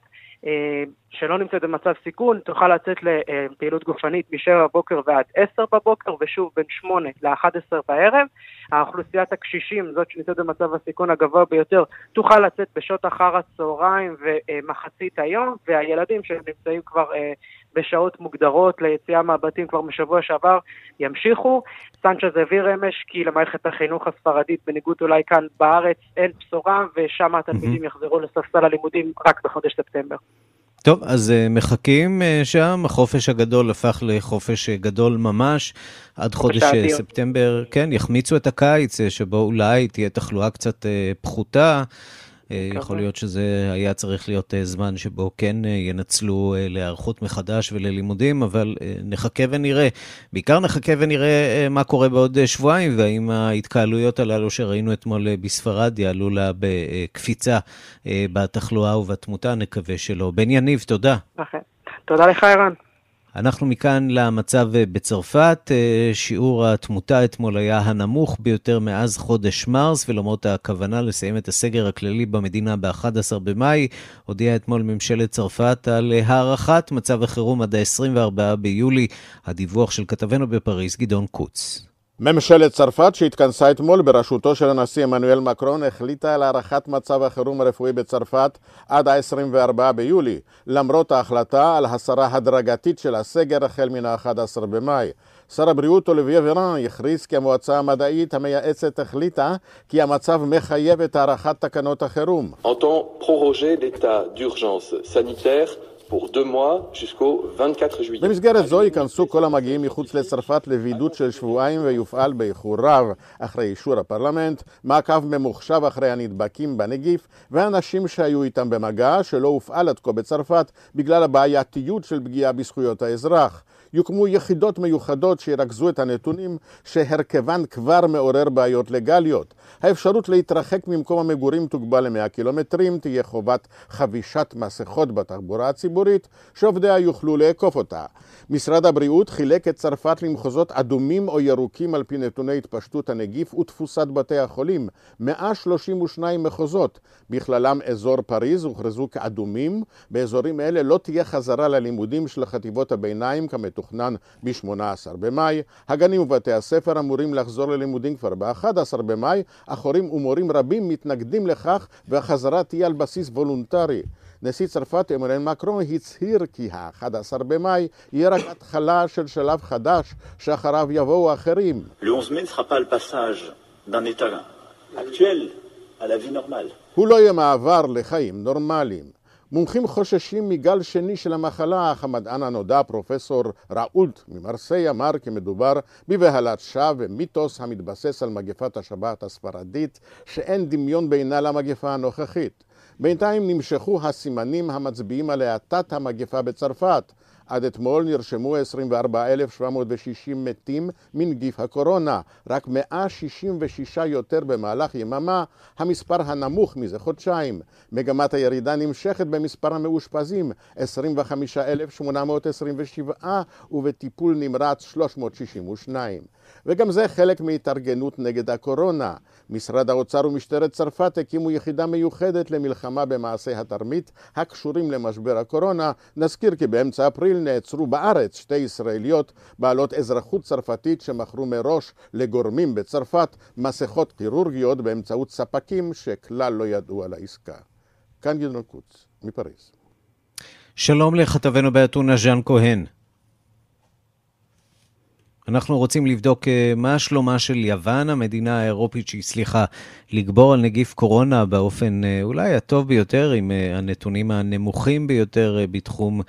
שלא נמצאת במצב סיכון, תוכל לצאת לפעילות גופנית מ-7 בבוקר ועד 10 בבוקר, ושוב בין 8 ל-11 בערב. האוכלוסיית הקשישים, זאת שנמצאת במצב הסיכון הגבוה ביותר, תוכל לצאת בשעות אחר הצהריים ומחצית היום, והילדים שנמצאים כבר אה, בשעות מוגדרות ליציאה מהבתים כבר משבוע שעבר ימשיכו. סנצ'ז הבהיר אמש כי למערכת החינוך הספרדית, בניגוד אולי כאן בארץ, אין בשורה, ושם התלמידים mm-hmm. יחזרו לספסל הלימודים רק בחודש ספטמבר. טוב, אז uh, מחכים uh, שם, החופש הגדול הפך לחופש uh, גדול ממש, עד חודש uh, ספטמבר, כן, יחמיצו את הקיץ, שבו אולי תהיה תחלואה קצת פחותה. אה, יכול להיות שזה היה צריך להיות אה, זמן שבו כן אה, ינצלו להיערכות מחדש וללימודים, אבל נחכה ונראה. בעיקר נחכה ונראה מה קורה בעוד שבועיים, והאם ההתקהלויות הללו שראינו אתמול בספרד יעלו לה בקפיצה בתחלואה ובתמותה, נקווה שלא. בן יניב, תודה. תודה לך, ערן. אנחנו מכאן למצב אה, בצרפת. אה, שיעור התמותה אתמול היה הנמוך ביותר מאז חודש מרס, ולמרות הכוונה לסיים את הסגר הכללי במדינה ב-11 במאי, הודיעה אתמול ממשלת צרפת על הארכת מצב החירום עד ה-24 ביולי. הדיווח של כתבנו בפריז, גדעון קוץ. ממשלת צרפת שהתכנסה אתמול בראשותו של הנשיא עמנואל מקרון החליטה על הארכת מצב החירום הרפואי בצרפת עד ה-24 ביולי, למרות ההחלטה על הסרה הדרגתית של הסגר החל מן ה-11 במאי. שר הבריאות אוליביה ורן הכריז כי המועצה המדעית המייעצת החליטה כי המצב מחייב את הארכת תקנות החירום. במסגרת זו ייכנסו כל המגיעים מחוץ לצרפת לבידוד של שבועיים ויופעל באיחור רב אחרי אישור הפרלמנט, מעקב ממוחשב אחרי הנדבקים בנגיף ואנשים שהיו איתם במגע שלא הופעל עד כה בצרפת בגלל הבעייתיות של פגיעה בזכויות האזרח. יוקמו יחידות מיוחדות שירכזו את הנתונים שהרכבן כבר מעורר בעיות לגליות. האפשרות להתרחק ממקום המגורים תוגבל ל-100 קילומטרים, תהיה חובת חבישת מסכות בתחבורה הציבורית, שעובדיה יוכלו לאכוף אותה. משרד הבריאות חילק את צרפת למחוזות אדומים או ירוקים על פי נתוני התפשטות הנגיף ותפוסת בתי החולים. 132 מחוזות, בכללם אזור פריז, הוכרזו כאדומים. באזורים אלה לא תהיה חזרה ללימודים של חטיבות הביניים כמתוכנן ב-18 במאי. הגנים ובתי הספר אמורים לחזור ללימודים כבר ב-11 במאי, אך הורים ומורים רבים מתנגדים לכך והחזרה תהיה על בסיס וולונטרי. נשיא צרפת עמנואל מקרון הצהיר כי ה-11 במאי יהיה רק התחלה של שלב חדש שאחריו יבואו אחרים. הוא לא יהיה מעבר לחיים נורמליים. מומחים חוששים מגל שני של המחלה, אך המדען הנודע, פרופסור ראולט ממרסיי, אמר כי מדובר בבהלת שווא ומיתוס המתבסס על מגפת השבת הספרדית, שאין דמיון בינה למגפה הנוכחית. בינתיים נמשכו הסימנים המצביעים על האטת המגפה בצרפת. עד אתמול נרשמו 24,760 מתים מנגיף הקורונה, רק 166 יותר במהלך יממה, המספר הנמוך מזה חודשיים. מגמת הירידה נמשכת במספר המאושפזים, 25,827 ובטיפול נמרץ 362. וגם זה חלק מהתארגנות נגד הקורונה. משרד האוצר ומשטרת צרפת הקימו יחידה מיוחדת למלחמה במעשי התרמית הקשורים למשבר הקורונה. נזכיר כי באמצע אפריל נעצרו בארץ שתי ישראליות בעלות אזרחות צרפתית שמכרו מראש לגורמים בצרפת מסכות כירורגיות באמצעות ספקים שכלל לא ידעו על העסקה. כאן גדעון קוץ, מפריז. שלום לכתבנו באתונה ז'אן כהן. אנחנו רוצים לבדוק אה, מה שלומה של יוון, המדינה האירופית שהצליחה לגבור על נגיף קורונה באופן אה, אולי הטוב ביותר, עם אה, הנתונים הנמוכים ביותר בתחום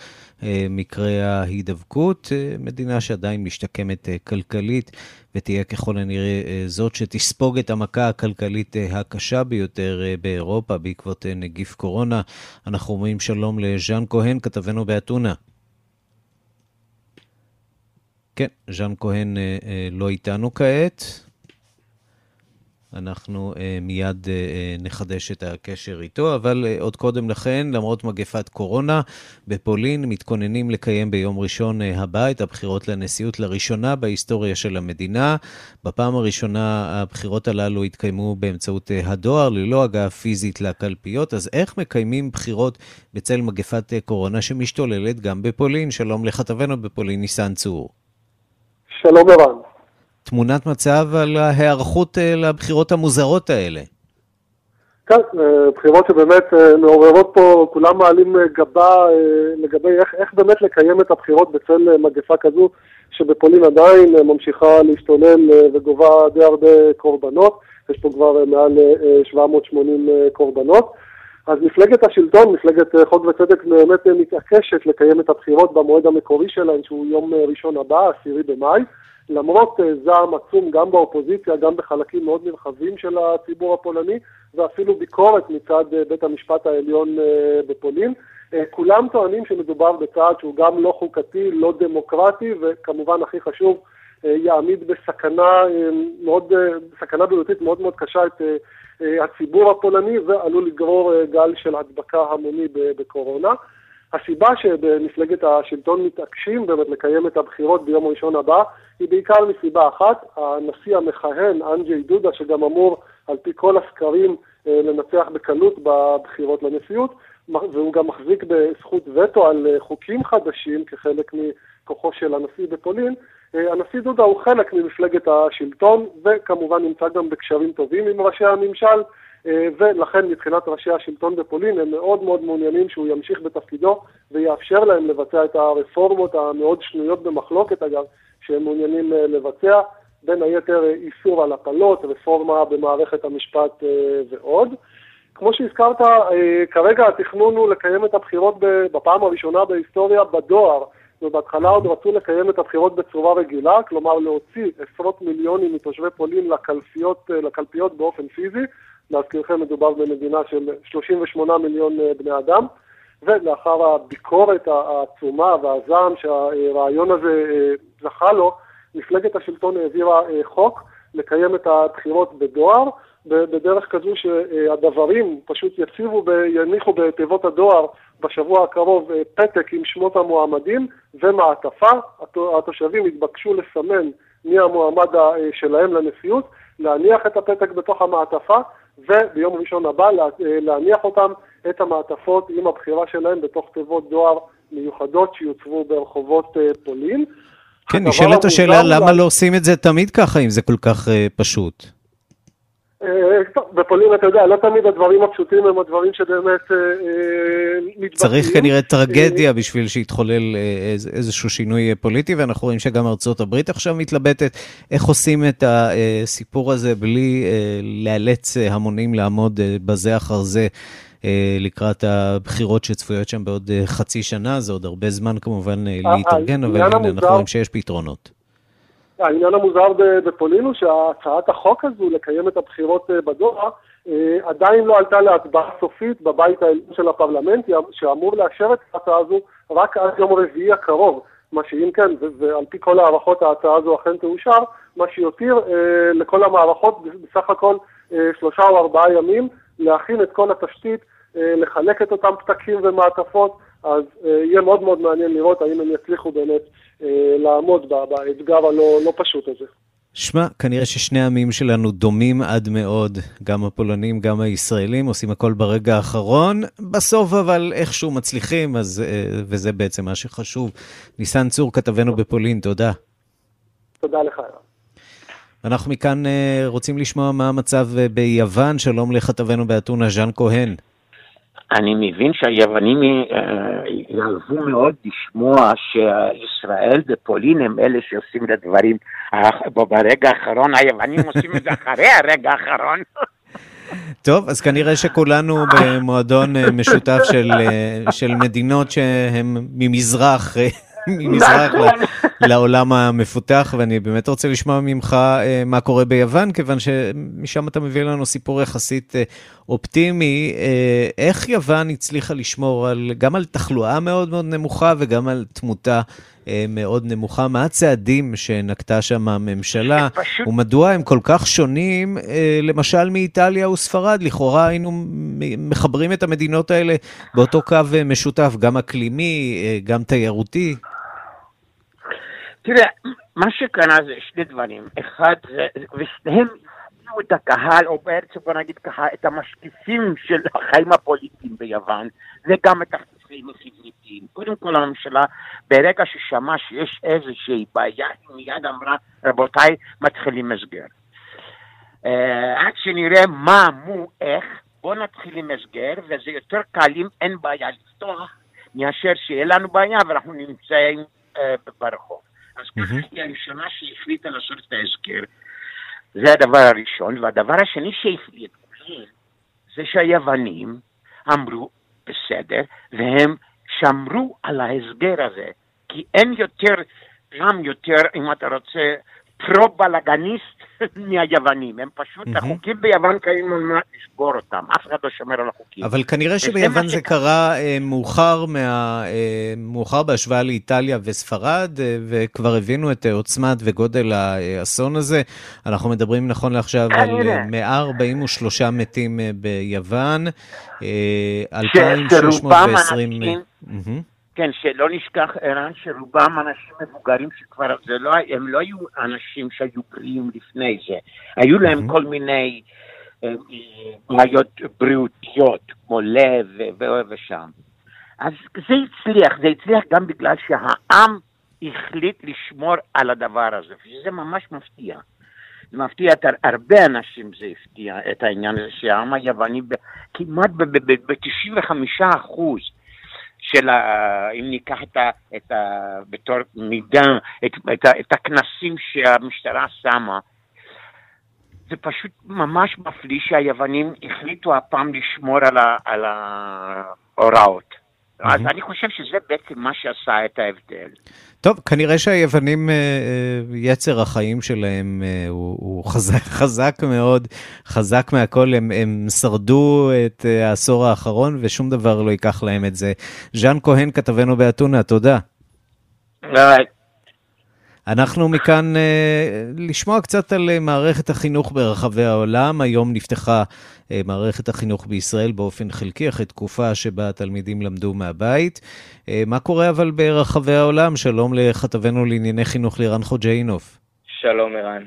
מקרי ההידבקות. מדינה שעדיין משתקמת כלכלית ותהיה ככל הנראה זאת שתספוג את המכה הכלכלית הקשה ביותר באירופה בעקבות נגיף קורונה. אנחנו אומרים שלום לז'אן כהן, כתבנו באתונה. כן, ז'אן כהן אה, אה, לא איתנו כעת. אנחנו אה, מיד נחדש את הקשר איתו, אבל עוד קודם לכן, למרות מגפת קורונה, בפולין מתכוננים לקיים ביום ראשון הבא את הבחירות לנשיאות לראשונה בהיסטוריה של המדינה. בפעם הראשונה הבחירות הללו התקיימו באמצעות הדואר, ללא הגעה פיזית לקלפיות, אז איך מקיימים בחירות בצל מגפת קורונה שמשתוללת גם בפולין? שלום לכתבנו בפולין, ניסן צור. שלום ערן. תמונת מצב על ההיערכות אה, לבחירות המוזרות האלה. כן, אה, בחירות שבאמת אה, מעוררות פה, כולם מעלים גבה לגבי איך, איך באמת לקיים את הבחירות בצל מגפה כזו, שבפולין עדיין ממשיכה להשתולל וגובה די הרבה קורבנות, יש פה כבר מעל 780 קורבנות. אז מפלגת השלטון, מפלגת חוק וצדק, באמת מתעקשת לקיים את הבחירות במועד המקורי שלהן, שהוא יום ראשון הבא, עשירי במאי. למרות אה, זעם עצום גם באופוזיציה, גם בחלקים מאוד נרחבים של הציבור הפולני, ואפילו ביקורת מצד אה, בית המשפט העליון אה, בפולין. כולם טוענים שמדובר בצעד שהוא גם לא חוקתי, לא דמוקרטי, וכמובן הכי חשוב, יעמיד בסכנה מאוד, סכנה בריאותית מאוד מאוד קשה את הציבור הפולני ועלול לגרור גל של הדבקה המוני בקורונה. הסיבה שבמפלגת השלטון מתעקשים באמת לקיים את הבחירות ביום ראשון הבא היא בעיקר מסיבה אחת, הנשיא המכהן, אנג'י דודה, שגם אמור על פי כל הסקרים אה, לנצח בקלות בבחירות לנשיאות, והוא גם מחזיק בזכות וטו על אה, חוקים חדשים כחלק מכוחו של הנשיא בפולין, אה, הנשיא דודה הוא חלק ממפלגת השלטון, וכמובן נמצא גם בקשרים טובים עם ראשי הממשל, אה, ולכן מבחינת ראשי השלטון בפולין הם מאוד מאוד מעוניינים שהוא ימשיך בתפקידו ויאפשר להם לבצע את הרפורמות המאוד שנויות במחלוקת אגב, שהם מעוניינים אה, לבצע, בין היתר אה, איסור על הפלות, רפורמה במערכת המשפט ועוד. כמו שהזכרת, כרגע התכנון הוא לקיים את הבחירות בפעם הראשונה בהיסטוריה בדואר, ובהתחלה עוד רצו לקיים את הבחירות בצורה רגילה, כלומר להוציא עשרות מיליונים מתושבי פולין לקלפיות, לקלפיות באופן פיזי, להזכירכם מדובר במדינה של 38 מיליון אה, בני אדם, ולאחר הביקורת העצומה והזעם שהרעיון הזה אה, זכה לו, מפלגת השלטון העבירה אה, חוק לקיים את הבחירות בדואר, בדרך כזו שהדברים פשוט יציבו, יניחו בתיבות הדואר בשבוע הקרוב פתק עם שמות המועמדים ומעטפה. התושבים התבקשו לסמן מי המועמד שלהם לנשיאות, להניח את הפתק בתוך המעטפה וביום ראשון הבא להניח אותם, את המעטפות עם הבחירה שלהם בתוך תיבות דואר מיוחדות שיוצבו ברחובות אה, פולין. כן, נשאלת השאלה למה לא עושים את זה תמיד ככה, אם זה כל כך uh, פשוט. Uh, בפולין, אתה יודע, לא תמיד הדברים הפשוטים הם הדברים שבאמת uh, מתבטאים. צריך כנראה טרגדיה בשביל שיתחולל איז, איזשהו שינוי פוליטי, ואנחנו רואים שגם ארצות הברית עכשיו מתלבטת איך עושים את הסיפור הזה בלי לאלץ המונים לעמוד בזה אחר זה לקראת הבחירות שצפויות שם בעוד חצי שנה, זה עוד הרבה זמן כמובן להתארגן, אבל אנחנו רואים שיש פתרונות. העניין המוזר בפולין הוא שהצעת החוק הזו לקיים את הבחירות בדוחה עדיין לא עלתה להצבעה סופית בבית העליון של הפרלמנט, שאמור לאשר את ההצעה הזו רק עד יום רביעי הקרוב. מה שאם כן, ועל פי כל הערכות ההצעה הזו אכן תאושר, מה שיותיר אה, לכל המערכות בסך הכל אה, שלושה או ארבעה ימים להכין את כל התשתית, אה, לחלק את אותם פתקים ומעטפות, אז אה, יהיה מאוד מאוד מעניין לראות האם הם יצליחו באמת אה, לעמוד באתגר הלא לא פשוט הזה. שמע, כנראה ששני העמים שלנו דומים עד מאוד, גם הפולנים, גם הישראלים, עושים הכל ברגע האחרון. בסוף אבל איכשהו מצליחים, אז, אה, וזה בעצם מה שחשוב. ניסן צור, כתבנו בפולין, תודה. תודה לך. אנחנו מכאן אה, רוצים לשמוע מה המצב ביוון. שלום לכתבנו באתונה, ז'אן כהן. אני מבין שהיוונים יאהבו מאוד לשמוע שישראל ופולין הם אלה שעושים את הדברים ברגע האחרון, היוונים עושים את זה אחרי הרגע האחרון. טוב, אז כנראה שכולנו במועדון אה, משותף של, אה, של מדינות שהן ממזרח, אה, ממזרח נכון. לעולם המפותח, ואני באמת רוצה לשמוע ממך מה קורה ביוון, כיוון שמשם אתה מביא לנו סיפור יחסית אופטימי. איך יוון הצליחה לשמור על, גם על תחלואה מאוד מאוד נמוכה וגם על תמותה אה, מאוד נמוכה. מה הצעדים שנקטה שם הממשלה, פשוט... ומדוע הם כל כך שונים, אה, למשל מאיטליה וספרד? לכאורה היינו מחברים את המדינות האלה באותו קו אה, משותף, גם אקלימי, גם תיירותי. תראה, מה שקרה זה שני דברים. אחד, ושניהם הביאו את הקהל, או בעצם בוא נגיד ככה, את המשקיפים של החיים הפוליטיים ביוון, וגם את החיים החברתיים. קודם כל הממשלה, ברגע ששמעה שיש איזושהי בעיה, היא מיד אמרה, רבותיי, מתחילים הסגר. Uh, עד שנראה מה, מו, איך, בואו נתחיל עם הסגר, וזה יותר קל אם אין בעיה לפתוח, מאשר שיהיה לנו בעיה ואנחנו נמצאים uh, ברחוב. אז ככה היא הראשונה שהחליטה לעשות את ההסגר. זה הדבר הראשון. והדבר השני שהפליא את כולם, זה שהיוונים אמרו, בסדר, והם שמרו על ההסגר הזה, כי אין יותר, גם יותר, אם אתה רוצה, פרו-בלאגניסט מהיוונים. הם פשוט, mm-hmm. החוקים ביוון קיימים על מנת לשבור אותם. אף אחד לא שומר על החוקים. אבל כנראה שביוון זה קרה אה, מאוחר, מה, אה, מאוחר בהשוואה לאיטליה וספרד, אה, וכבר הבינו את עוצמת וגודל האסון הזה. אנחנו מדברים נכון לעכשיו על 143 מתים ביוון, 2,620... Mm-hmm. כן, שלא נשכח, ערן, שרובם אנשים מבוגרים שכבר, זה לא, הם לא היו אנשים שהיו בריאים לפני זה. היו להם mm-hmm. כל מיני אה, בעיות בריאותיות, כמו לב ושם. אז זה הצליח, זה הצליח גם בגלל שהעם החליט לשמור על הדבר הזה, וזה ממש מפתיע. זה מפתיע את הרבה אנשים, זה הפתיע את העניין הזה שהעם היווני כמעט ב-95 אחוז של ה... אם ניקח את ה... את ה בתור מידה, את, את, ה, את הכנסים שהמשטרה שמה, זה פשוט ממש מפליא שהיוונים החליטו הפעם לשמור על, ה, על ההוראות. אז אני חושב שזה בעצם מה שעשה את ההבדל. טוב, כנראה שהיוונים, אה, אה, יצר החיים שלהם אה, הוא, הוא חזק, חזק מאוד, חזק מהכל, הם, הם שרדו את העשור האחרון ושום דבר לא ייקח להם את זה. ז'אן כהן, כתבנו באתונה, תודה. אנחנו מכאן uh, לשמוע קצת על uh, מערכת החינוך ברחבי העולם. היום נפתחה uh, מערכת החינוך בישראל באופן חלקי, אחרי תקופה שבה התלמידים למדו מהבית. Uh, מה קורה אבל ברחבי העולם? שלום לכתבנו לענייני חינוך לירן חוג'אינוף. שלום ערן.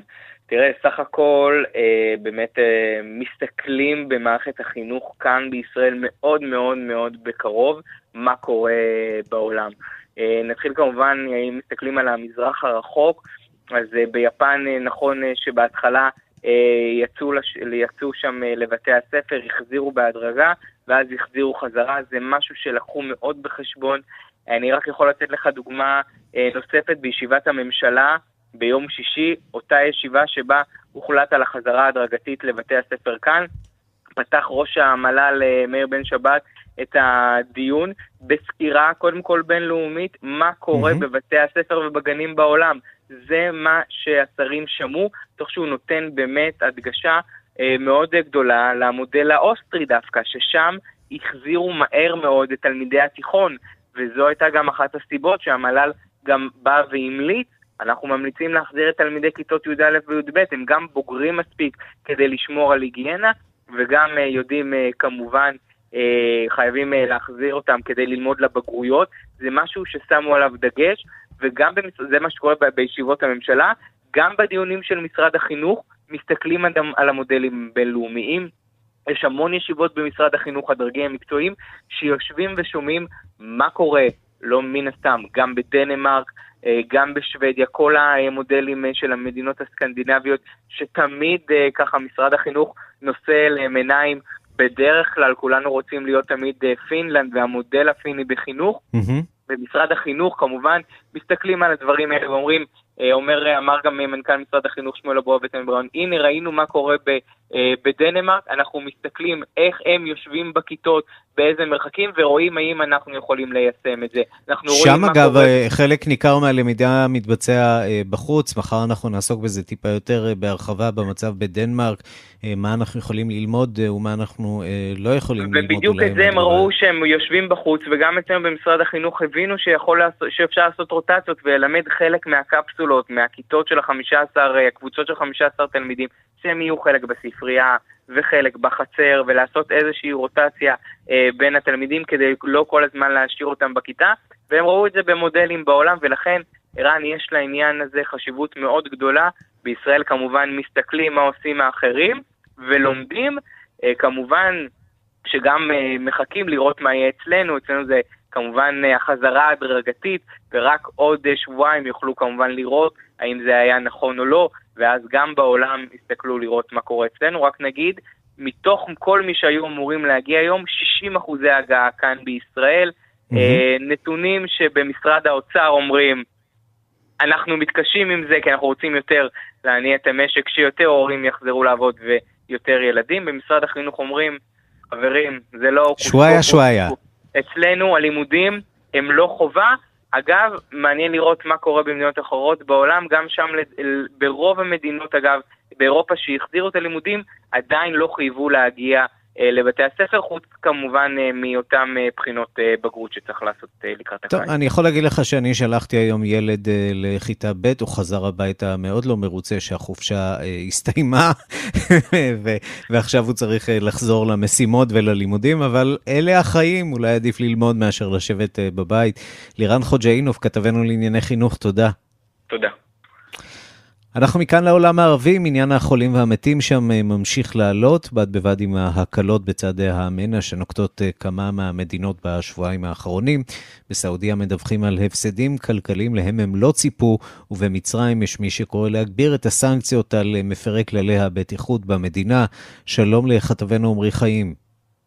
תראה, סך הכל אה, באמת אה, מסתכלים במערכת החינוך כאן בישראל מאוד מאוד מאוד בקרוב מה קורה בעולם. אה, נתחיל כמובן, אם מסתכלים על המזרח הרחוק, אז אה, ביפן אה, נכון שבהתחלה יצאו, לש... יצאו שם לבתי הספר, החזירו בהדרגה, ואז החזירו חזרה, זה משהו שלקחו מאוד בחשבון. אני רק יכול לתת לך דוגמה נוספת בישיבת הממשלה ביום שישי, אותה ישיבה שבה הוחלט על החזרה ההדרגתית לבתי הספר כאן. פתח ראש המל"ל מאיר בן שבת את הדיון בסקירה קודם כל בינלאומית, מה קורה mm-hmm. בבתי הספר ובגנים בעולם. זה מה שהשרים שמעו, תוך שהוא נותן באמת הדגשה אה, מאוד גדולה למודל האוסטרי דווקא, ששם החזירו מהר מאוד את תלמידי התיכון, וזו הייתה גם אחת הסיבות שהמל"ל גם בא והמליץ אנחנו ממליצים להחזיר את תלמידי כיתות י"א וי"ב, הם גם בוגרים מספיק כדי לשמור על היגיינה, וגם uh, יודעים uh, כמובן, חייבים uh, להחזיר אותם כדי ללמוד לבגרויות. זה משהו ששמו עליו דגש, וגם במש... זה מה שקורה ב- בישיבות הממשלה, גם בדיונים של משרד החינוך מסתכלים על המודלים בינלאומיים. יש המון ישיבות במשרד החינוך, הדרגים המקצועיים, שיושבים ושומעים מה קורה, לא מן הסתם, גם בדנמרק, אה, גם בשוודיה, כל המודלים אה, של המדינות הסקנדינביות, שתמיד אה, ככה משרד החינוך נושא אליהם עיניים. בדרך כלל כולנו רוצים להיות תמיד פינלנד והמודל הפיני בחינוך. Mm-hmm. במשרד החינוך כמובן מסתכלים על הדברים האלה ואומרים, אומר, אמר גם מנכ"ל משרד החינוך שמואל אבוה בטנבראון, הנה ראינו מה קורה ב, בדנמרק, אנחנו מסתכלים איך הם יושבים בכיתות, באיזה מרחקים, ורואים האם אנחנו יכולים ליישם את זה. שם אגב, קורה... חלק ניכר מהלמידה מתבצע אה, בחוץ, מחר אנחנו נעסוק בזה טיפה יותר אה, בהרחבה במצב בדנמרק, אה, מה אנחנו יכולים ללמוד ומה אנחנו לא יכולים ללמוד. ובדיוק את זה הם ראו שהם יושבים בחוץ, וגם אצלנו במשרד החינוך הבינו לעשות, שאפשר לעשות רוטציות וללמד חלק מהקפסולות, מהכיתות של ה-15, הקבוצות של 15 תלמידים, שהם יהיו חלק בספרייה. וחלק בחצר, ולעשות איזושהי רוטציה אה, בין התלמידים כדי לא כל הזמן להשאיר אותם בכיתה, והם ראו את זה במודלים בעולם, ולכן ערן יש לעניין הזה חשיבות מאוד גדולה. בישראל כמובן מסתכלים מה עושים האחרים, ולומדים, אה, כמובן שגם אה, מחכים לראות מה יהיה אצלנו, אצלנו זה כמובן אה, החזרה הדרגתית, ורק עוד אה, שבועיים יוכלו כמובן לראות האם זה היה נכון או לא, ואז גם בעולם הסתכלו לראות מה קורה אצלנו. רק נגיד, מתוך כל מי שהיו אמורים להגיע היום, 60 אחוזי הגעה כאן בישראל. Mm-hmm. נתונים שבמשרד האוצר אומרים, אנחנו מתקשים עם זה כי אנחנו רוצים יותר להניע את המשק, שיותר הורים יחזרו לעבוד ויותר ילדים. במשרד החינוך אומרים, חברים, זה לא... שוואיה שוואיה. אצלנו הלימודים הם לא חובה, אגב, מעניין לראות מה קורה במדינות אחרות בעולם, גם שם ברוב המדינות, אגב, באירופה שהחזירו את הלימודים, עדיין לא חייבו להגיע לבתי הספר, חוץ כמובן אה, מאותן אה, בחינות בגרות שצריך לעשות לקראת הקיץ. טוב, אני יכול להגיד לך שאני שלחתי היום ילד לכיתה ב', הוא חזר הביתה מאוד לא מרוצה שהחופשה הסתיימה, ועכשיו הוא צריך לחזור למשימות וללימודים, אבל אלה החיים, אולי עדיף ללמוד מאשר לשבת בבית. לירן חוג'אינוב, כתבנו לענייני חינוך, תודה. תודה. אנחנו מכאן לעולם הערבי, מניין החולים והמתים שם אה, ממשיך לעלות, בד בבד עם ההקלות בצעדי המנע שנוקטות אה, כמה מהמדינות בשבועיים האחרונים. בסעודיה מדווחים על הפסדים כלכליים להם הם לא ציפו, ובמצרים יש מי שקורא להגביר את הסנקציות על אה, מפרי כללי הבטיחות במדינה. שלום לכתבנו עמרי חיים.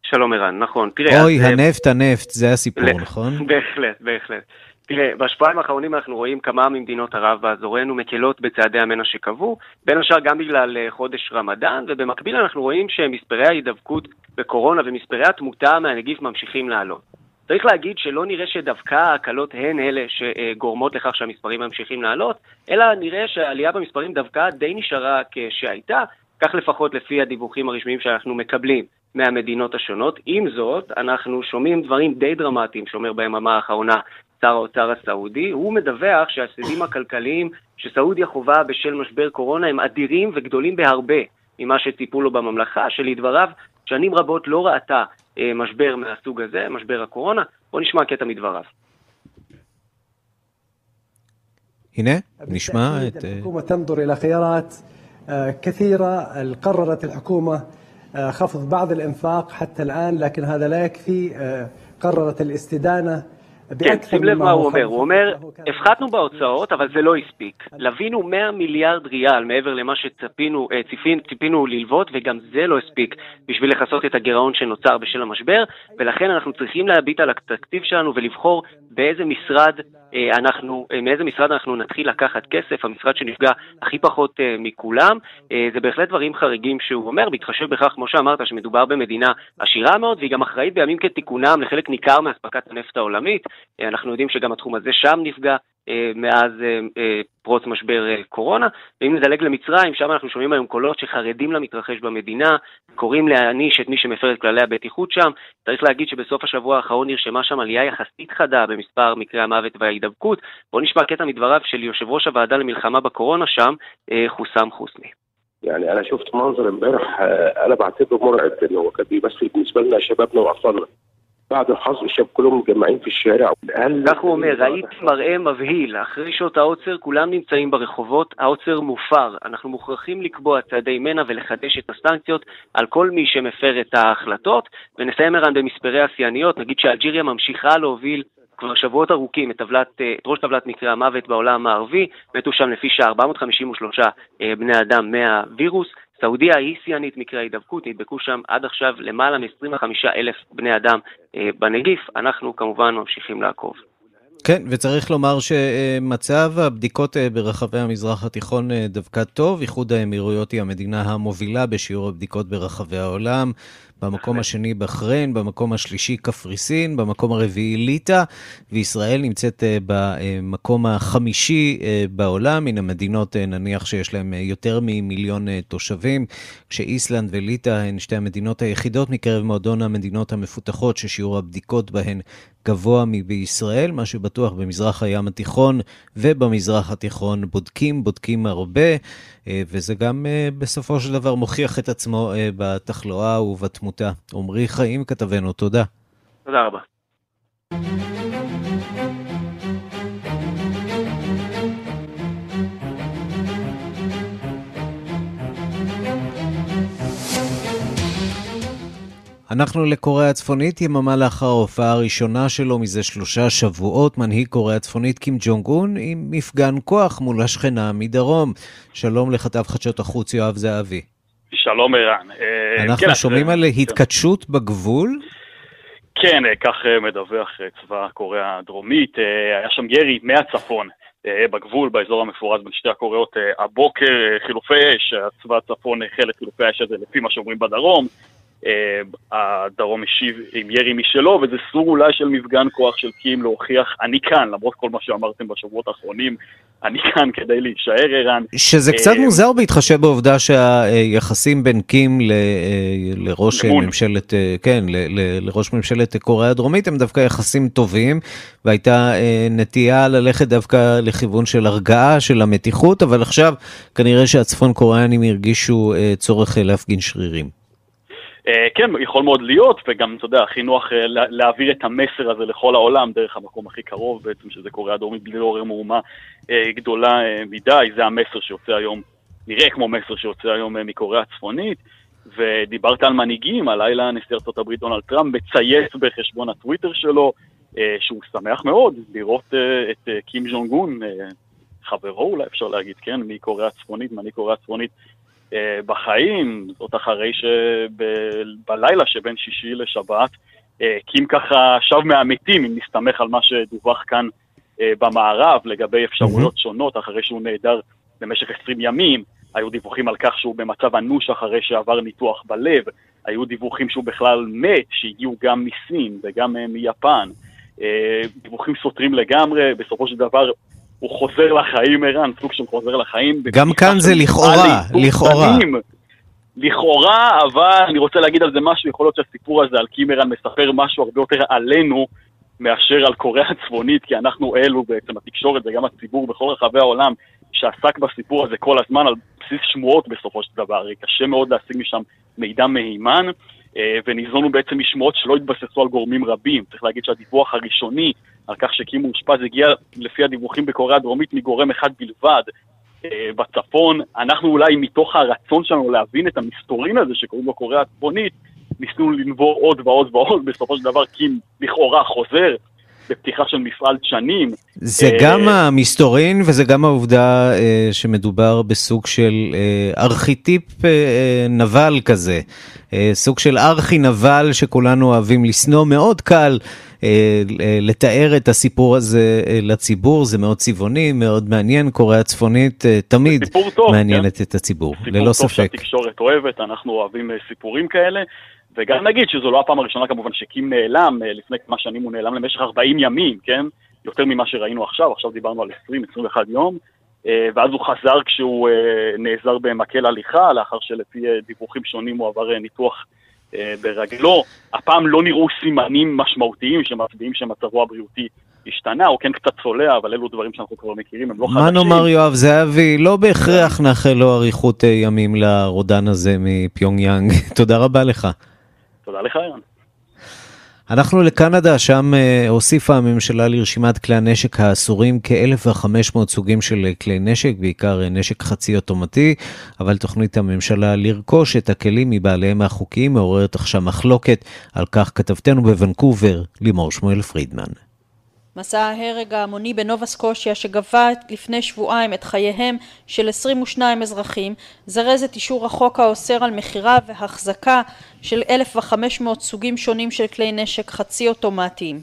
שלום ערן, נכון. תראה, אוי, אז... הנפט, הנפט, זה הסיפור, נכון? בהחלט, בהחלט. תראה, בשבועיים האחרונים אנחנו רואים כמה ממדינות ערב באזורנו מקלות בצעדי המנע שקבעו, בין השאר גם בגלל אה, חודש רמדאן, ובמקביל אנחנו רואים שמספרי ההידבקות בקורונה ומספרי התמותה מהנגיף ממשיכים לעלות. צריך להגיד שלא נראה שדווקא ההקלות הן אלה שגורמות לכך שהמספרים ממשיכים לעלות, אלא נראה שהעלייה במספרים דווקא די נשארה כשהייתה, כך לפחות לפי הדיווחים הרשמיים שאנחנו מקבלים מהמדינות השונות. עם זאת, אנחנו שומעים דברים די דרמטיים שאומר ביממה האחרונה שר האוצר הסעודי, הוא מדווח שההפסדים הכלכליים שסעודיה חווה בשל משבר קורונה הם אדירים וגדולים בהרבה ממה שציפו לו בממלכה, שלדבריו שנים רבות לא ראתה אה, משבר מהסוג הזה, משבר הקורונה. בואו נשמע קטע מדבריו. הנה, נשמע את... الحكومة تنظر إلى خيارات كثيرة قررت الحكومة خفض بعض الإنفاق حتى الآن لكن هذا لا يكفي قررت الاستدانة כן, שים לב מה הוא אומר. הוא אומר, הפחתנו בהוצאות, אבל זה לא הספיק. לווינו 100 מיליארד ריאל מעבר למה שציפינו ציפינו ללוות, וגם זה לא הספיק בשביל לכסות את הגירעון שנוצר בשל המשבר, ולכן אנחנו צריכים להביט על התקציב שלנו ולבחור באיזה משרד אנחנו, מאיזה משרד אנחנו נתחיל לקחת כסף, המשרד שנפגע הכי פחות מכולם, זה בהחלט דברים חריגים שהוא אומר, בהתחשב בכך, כמו שאמרת, שמדובר במדינה עשירה מאוד, והיא גם אחראית בימים כתיקונם לחלק ניכר מאספקת הנפט העולמית. אנחנו יודעים שגם התחום הזה שם נפגע. אה, מאז אה, אה, פרוץ משבר קורונה. ואם נדלג למצרים, שם אנחנו שומעים היום קולות שחרדים למתרחש במדינה, קוראים להעניש את מי שמפר את כללי הבטיחות שם. צריך להגיד שבסוף השבוע האחרון נרשמה שם עלייה יחסית חדה במספר מקרי המוות וההידבקות. בואו נשמע קטע מדבריו של יושב ראש הוועדה למלחמה בקורונה שם, חוסם חוסני. يعني انا شفت منظر امبارح انا بعتبره مرعب لانه هو كان بيمثل بالنسبه لنا شبابنا واطفالنا بعد الحظ الشباب كلهم متجمعين في الشارع. כך הוא אומר, ראיתי מראה מבהיל, אחרי שעות העוצר כולם נמצאים ברחובות, העוצר מופר. אנחנו מוכרחים לקבוע צעדי מנע ולחדש את הסנקציות על כל מי שמפר את ההחלטות. ונסיים ערן במספרי השיאניות, נגיד שאלג'יריה ממשיכה להוביל כבר שבועות ארוכים את, טבלת, את ראש טבלת מקרי המוות בעולם הערבי, מתו שם לפי שעה 453 בני אדם מהווירוס. סעודיה היא שיאנית מקרי ההידבקות, נדבקו שם עד עכשיו למעלה מ-25 אלף בני אדם אה, בנגיף, אנחנו כמובן ממשיכים לעקוב. כן, וצריך לומר שמצב הבדיקות אה, ברחבי המזרח התיכון אה, דווקא טוב. איחוד האמירויות היא המדינה המובילה בשיעור הבדיקות ברחבי העולם. במקום השני בחריין, במקום השלישי קפריסין, במקום הרביעי ליטא, וישראל נמצאת אה, במקום החמישי אה, בעולם, מן המדינות אה, נניח שיש להן יותר ממיליון תושבים, כשאיסלנד וליטא הן שתי המדינות היחידות מקרב מועדון המדינות המפותחות ששיעור הבדיקות בהן גבוה מבישראל, מה שבטוח במזרח הים התיכון ובמזרח התיכון בודקים, בודקים הרבה, וזה גם בסופו של דבר מוכיח את עצמו בתחלואה ובתמותה. עמרי חיים כתבנו, תודה. תודה רבה. אנחנו לקוריאה הצפונית, יממה לאחר ההופעה הראשונה שלו מזה שלושה שבועות, מנהיג קוריאה הצפונית קים ג'ונג און עם מפגן כוח מול השכנה מדרום. שלום לכתב חדשות החוץ יואב זהבי. שלום ערן. אה, אנחנו כן, שומעים על התכתשות בגבול? כן, אה, כך אה, מדווח צבא קוריאה הדרומית. היה שם ירי מהצפון בגבול, באזור המפורז בין שתי הקוריאות הבוקר, חילופי אש, הצבא הצפון החל את חילופי האש הזה לפי מה שאומרים בדרום. הדרום השיב עם ירי משלו, וזה סוג אולי של מפגן כוח של קים להוכיח, אני כאן, למרות כל מה שאמרתם בשבועות האחרונים, אני כאן כדי להישאר ערן. שזה קצת אה, מוזר בהתחשב בעובדה שהיחסים בין קים ל, אה, לראש למון. ממשלת, אה, כן, ל, ל, לראש ממשלת קוריאה הדרומית הם דווקא יחסים טובים, והייתה נטייה ללכת דווקא לכיוון של הרגעה של המתיחות, אבל עכשיו כנראה שהצפון קוריאנים הרגישו צורך להפגין שרירים. אה, כן, יכול מאוד להיות, וגם, אתה יודע, הכי נוח אה, להעביר את המסר הזה לכל העולם דרך המקום הכי קרוב בעצם, שזה קוריאה הדרומית, בלי לעורר מהומה אה, גדולה מדי, זה המסר שיוצא היום, נראה כמו מסר שיוצא היום מקוריאה הצפונית. ודיברת על מנהיגים, הלילה נשיא הברית דונלד טראמפ מצייץ בחשבון הטוויטר שלו שהוא שמח מאוד לראות את קים ז'ונג און, חברו אולי אפשר להגיד, כן, מקוריאה הצפונית, מנהיג קוריאה הצפונית, בחיים, זאת אחרי שבלילה שבין שישי לשבת, אה, קים ככה שב מהמתים, אם נסתמך על מה שדווח כאן אה, במערב לגבי אפשרויות שונות, אחרי שהוא נעדר במשך 20 ימים, היו דיווחים על כך שהוא במצב אנוש אחרי שעבר ניתוח בלב, היו דיווחים שהוא בכלל מת, שהגיעו גם מסין וגם מיפן. דיווחים סותרים לגמרי, בסופו של דבר הוא חוזר לחיים, ערן, סוג של חוזר לחיים. גם כאן זה לכאורה, לכאורה. לכאורה, אבל אני רוצה להגיד על זה משהו, יכול להיות שהסיפור הזה על קימרן מספר משהו הרבה יותר עלינו מאשר על קוריאה הצפונית, כי אנחנו אלו בעצם, התקשורת וגם הציבור בכל רחבי העולם, שעסק בסיפור הזה כל הזמן על בסיס שמועות בסופו של דבר, קשה מאוד להשיג משם מידע מהימן, אה, וניזונו בעצם משמועות שלא התבססו על גורמים רבים. צריך להגיד שהדיווח הראשוני על כך שקים מאושפז הגיע לפי הדיווחים בקוריאה הדרומית מגורם אחד בלבד אה, בצפון. אנחנו אולי מתוך הרצון שלנו להבין את המסתורין הזה שקוראים לו קוריאה הצפונית, ניסינו לנבור עוד ועוד ועוד, בסופו של דבר קים לכאורה חוזר בפתיחה של מפעל דשנים. זה uh, גם המסתורין וזה גם העובדה uh, שמדובר בסוג של uh, ארכיטיפ נבל כזה, סוג של ארכי נבל שכולנו אוהבים לשנוא, מאוד קל. לתאר את הסיפור הזה לציבור, זה מאוד צבעוני, מאוד מעניין, קוריאה הצפונית תמיד טוב, מעניינת כן? את הציבור, ללא ספק. סיפור טוב שהתקשורת אוהבת, אנחנו אוהבים סיפורים כאלה. וגם נגיד שזו לא הפעם הראשונה כמובן שקים נעלם, אה, לפני כמה שנים הוא נעלם למשך 40 ימים, כן? יותר ממה שראינו עכשיו, עכשיו דיברנו על 20-21 יום, אה, ואז הוא חזר כשהוא אה, נעזר במקל הליכה, לאחר שלפי דיווחים שונים הוא עבר ניתוח ברגלו. הפעם לא נראו סימנים משמעותיים שמצביעים שמצבו הבריאותי השתנה, הוא כן קצת צולע, אבל אלו דברים שאנחנו כבר מכירים, הם לא חדשים. מה נאמר יואב זהבי, לא בהכרח נאחל לו אריכות ימים לרודן הזה מפיונג יאנג. תודה רבה לך. תודה לך, ערן. אנחנו לקנדה, שם uh, הוסיפה הממשלה לרשימת כלי הנשק האסורים כ-1,500 סוגים של כלי נשק, בעיקר uh, נשק חצי אוטומטי, אבל תוכנית הממשלה לרכוש את הכלים מבעליהם החוקיים מעוררת עכשיו מחלוקת. על כך כתבתנו בוונקובר, לימור שמואל פרידמן. מסע ההרג ההמוני בנובה סקושיה שגבה לפני שבועיים את חייהם של 22 אזרחים זרז את אישור החוק האוסר על מכירה והחזקה של 1,500 סוגים שונים של כלי נשק חצי אוטומטיים.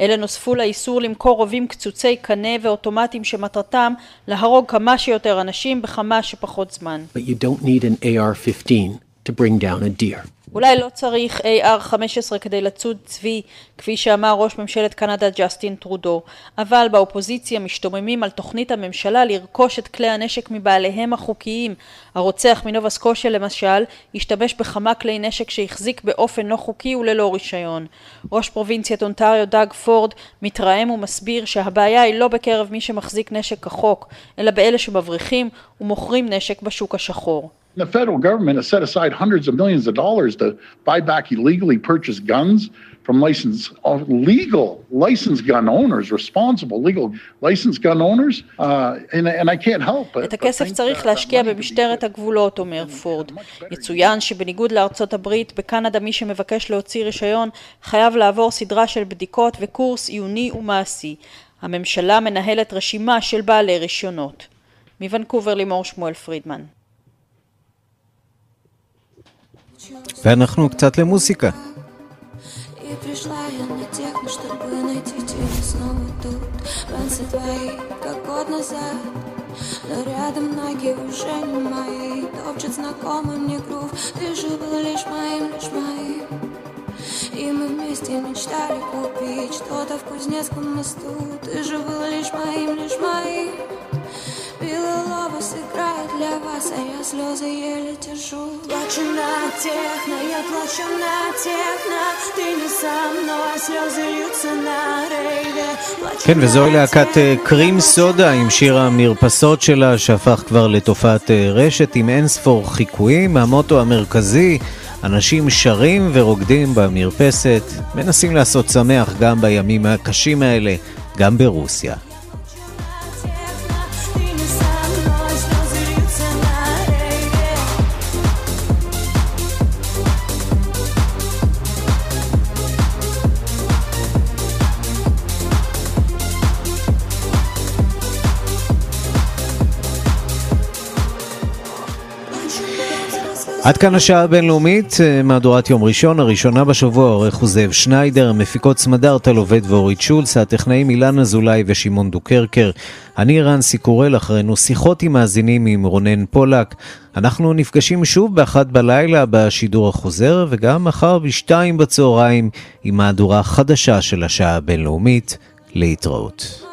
אלה נוספו לאיסור למכור רובים קצוצי קנה ואוטומטיים שמטרתם להרוג כמה שיותר אנשים בכמה שפחות זמן. But you don't need an AR-15 to bring down a deer. אולי לא צריך AR-15 כדי לצוד צבי, כפי שאמר ראש ממשלת קנדה ג'סטין טרודו, אבל באופוזיציה משתוממים על תוכנית הממשלה לרכוש את כלי הנשק מבעליהם החוקיים. הרוצח מנובה סקושיה למשל, השתמש בכמה כלי נשק שהחזיק באופן לא חוקי וללא רישיון. ראש פרובינציית אונטריו דאג פורד מתרעם ומסביר שהבעיה היא לא בקרב מי שמחזיק נשק כחוק, אלא באלה שמבריחים ומוכרים נשק בשוק השחור. The federal government has set aside hundreds of millions of dollars to buy back illegally purchased guns from licensed, uh, legal licensed gun owners, responsible legal licensed gun owners, uh, and, and I can't help it. את הכסף צריך להשקיע במשטרת הגבולות, אומר פורד. יצוין שבניגוד לארצות הברית, בקנדה מי שמבקש להוציא רישיון חייב לעבור סדרה של בדיקות וקורס עיוני ומעשי. הממשלה מנהלת רשימה של בעלי רישיונות. מוונקובר לימור שמואל פרידמן. ואנחנו קצת למוסיקה. Но рядом ноги уже не мои Топчет знакомый мне грув Ты же был лишь моим, лишь моим И мы вместе мечтали купить Что-то в Кузнецком мосту Ты же был лишь моим, лишь моим Белый сыграет для вас, а я слезы еле держу Плачу на техно, я плачу на техно Ты не со мной, слезы льются на рейве כן, וזוהי להקת קרים סודה עם שיר המרפסות שלה שהפך כבר לתופעת רשת עם אינספור חיקויים. המוטו המרכזי, אנשים שרים ורוקדים במרפסת, מנסים לעשות שמח גם בימים הקשים האלה, גם ברוסיה. עד כאן השעה הבינלאומית, אה, מהדורת יום ראשון, הראשונה בשבוע, עורך הוא זאב שניידר, המפיקות סמדר טל עובד ואורית שולץ, הטכנאים אילן אזולאי ושמעון דוקרקר. אני רנסי קורל, אחרינו שיחות עם מאזינים עם רונן פולק. אנחנו נפגשים שוב באחת בלילה בשידור החוזר, וגם מחר בשתיים בצהריים עם מהדורה חדשה של השעה הבינלאומית. להתראות.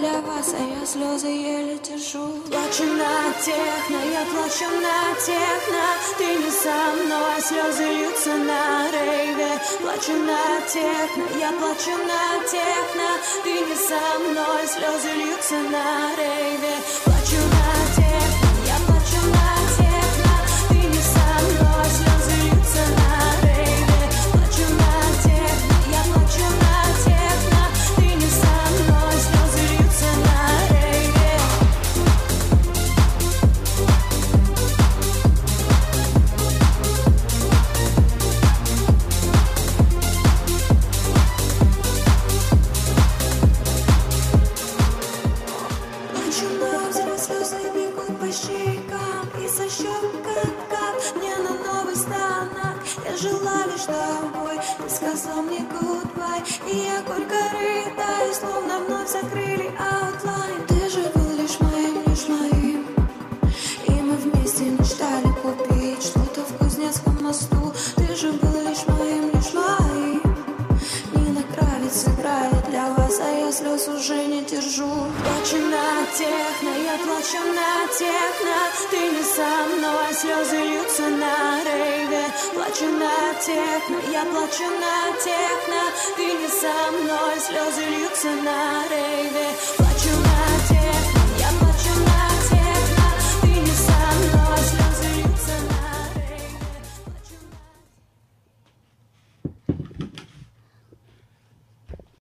для вас, а я слезы еле держу Плачу на техно, я плачу на техно Ты не со мной, слезы льются на рейве. Плачу на техно, я плачу на техно Ты не со мной, слезы льются на рейве.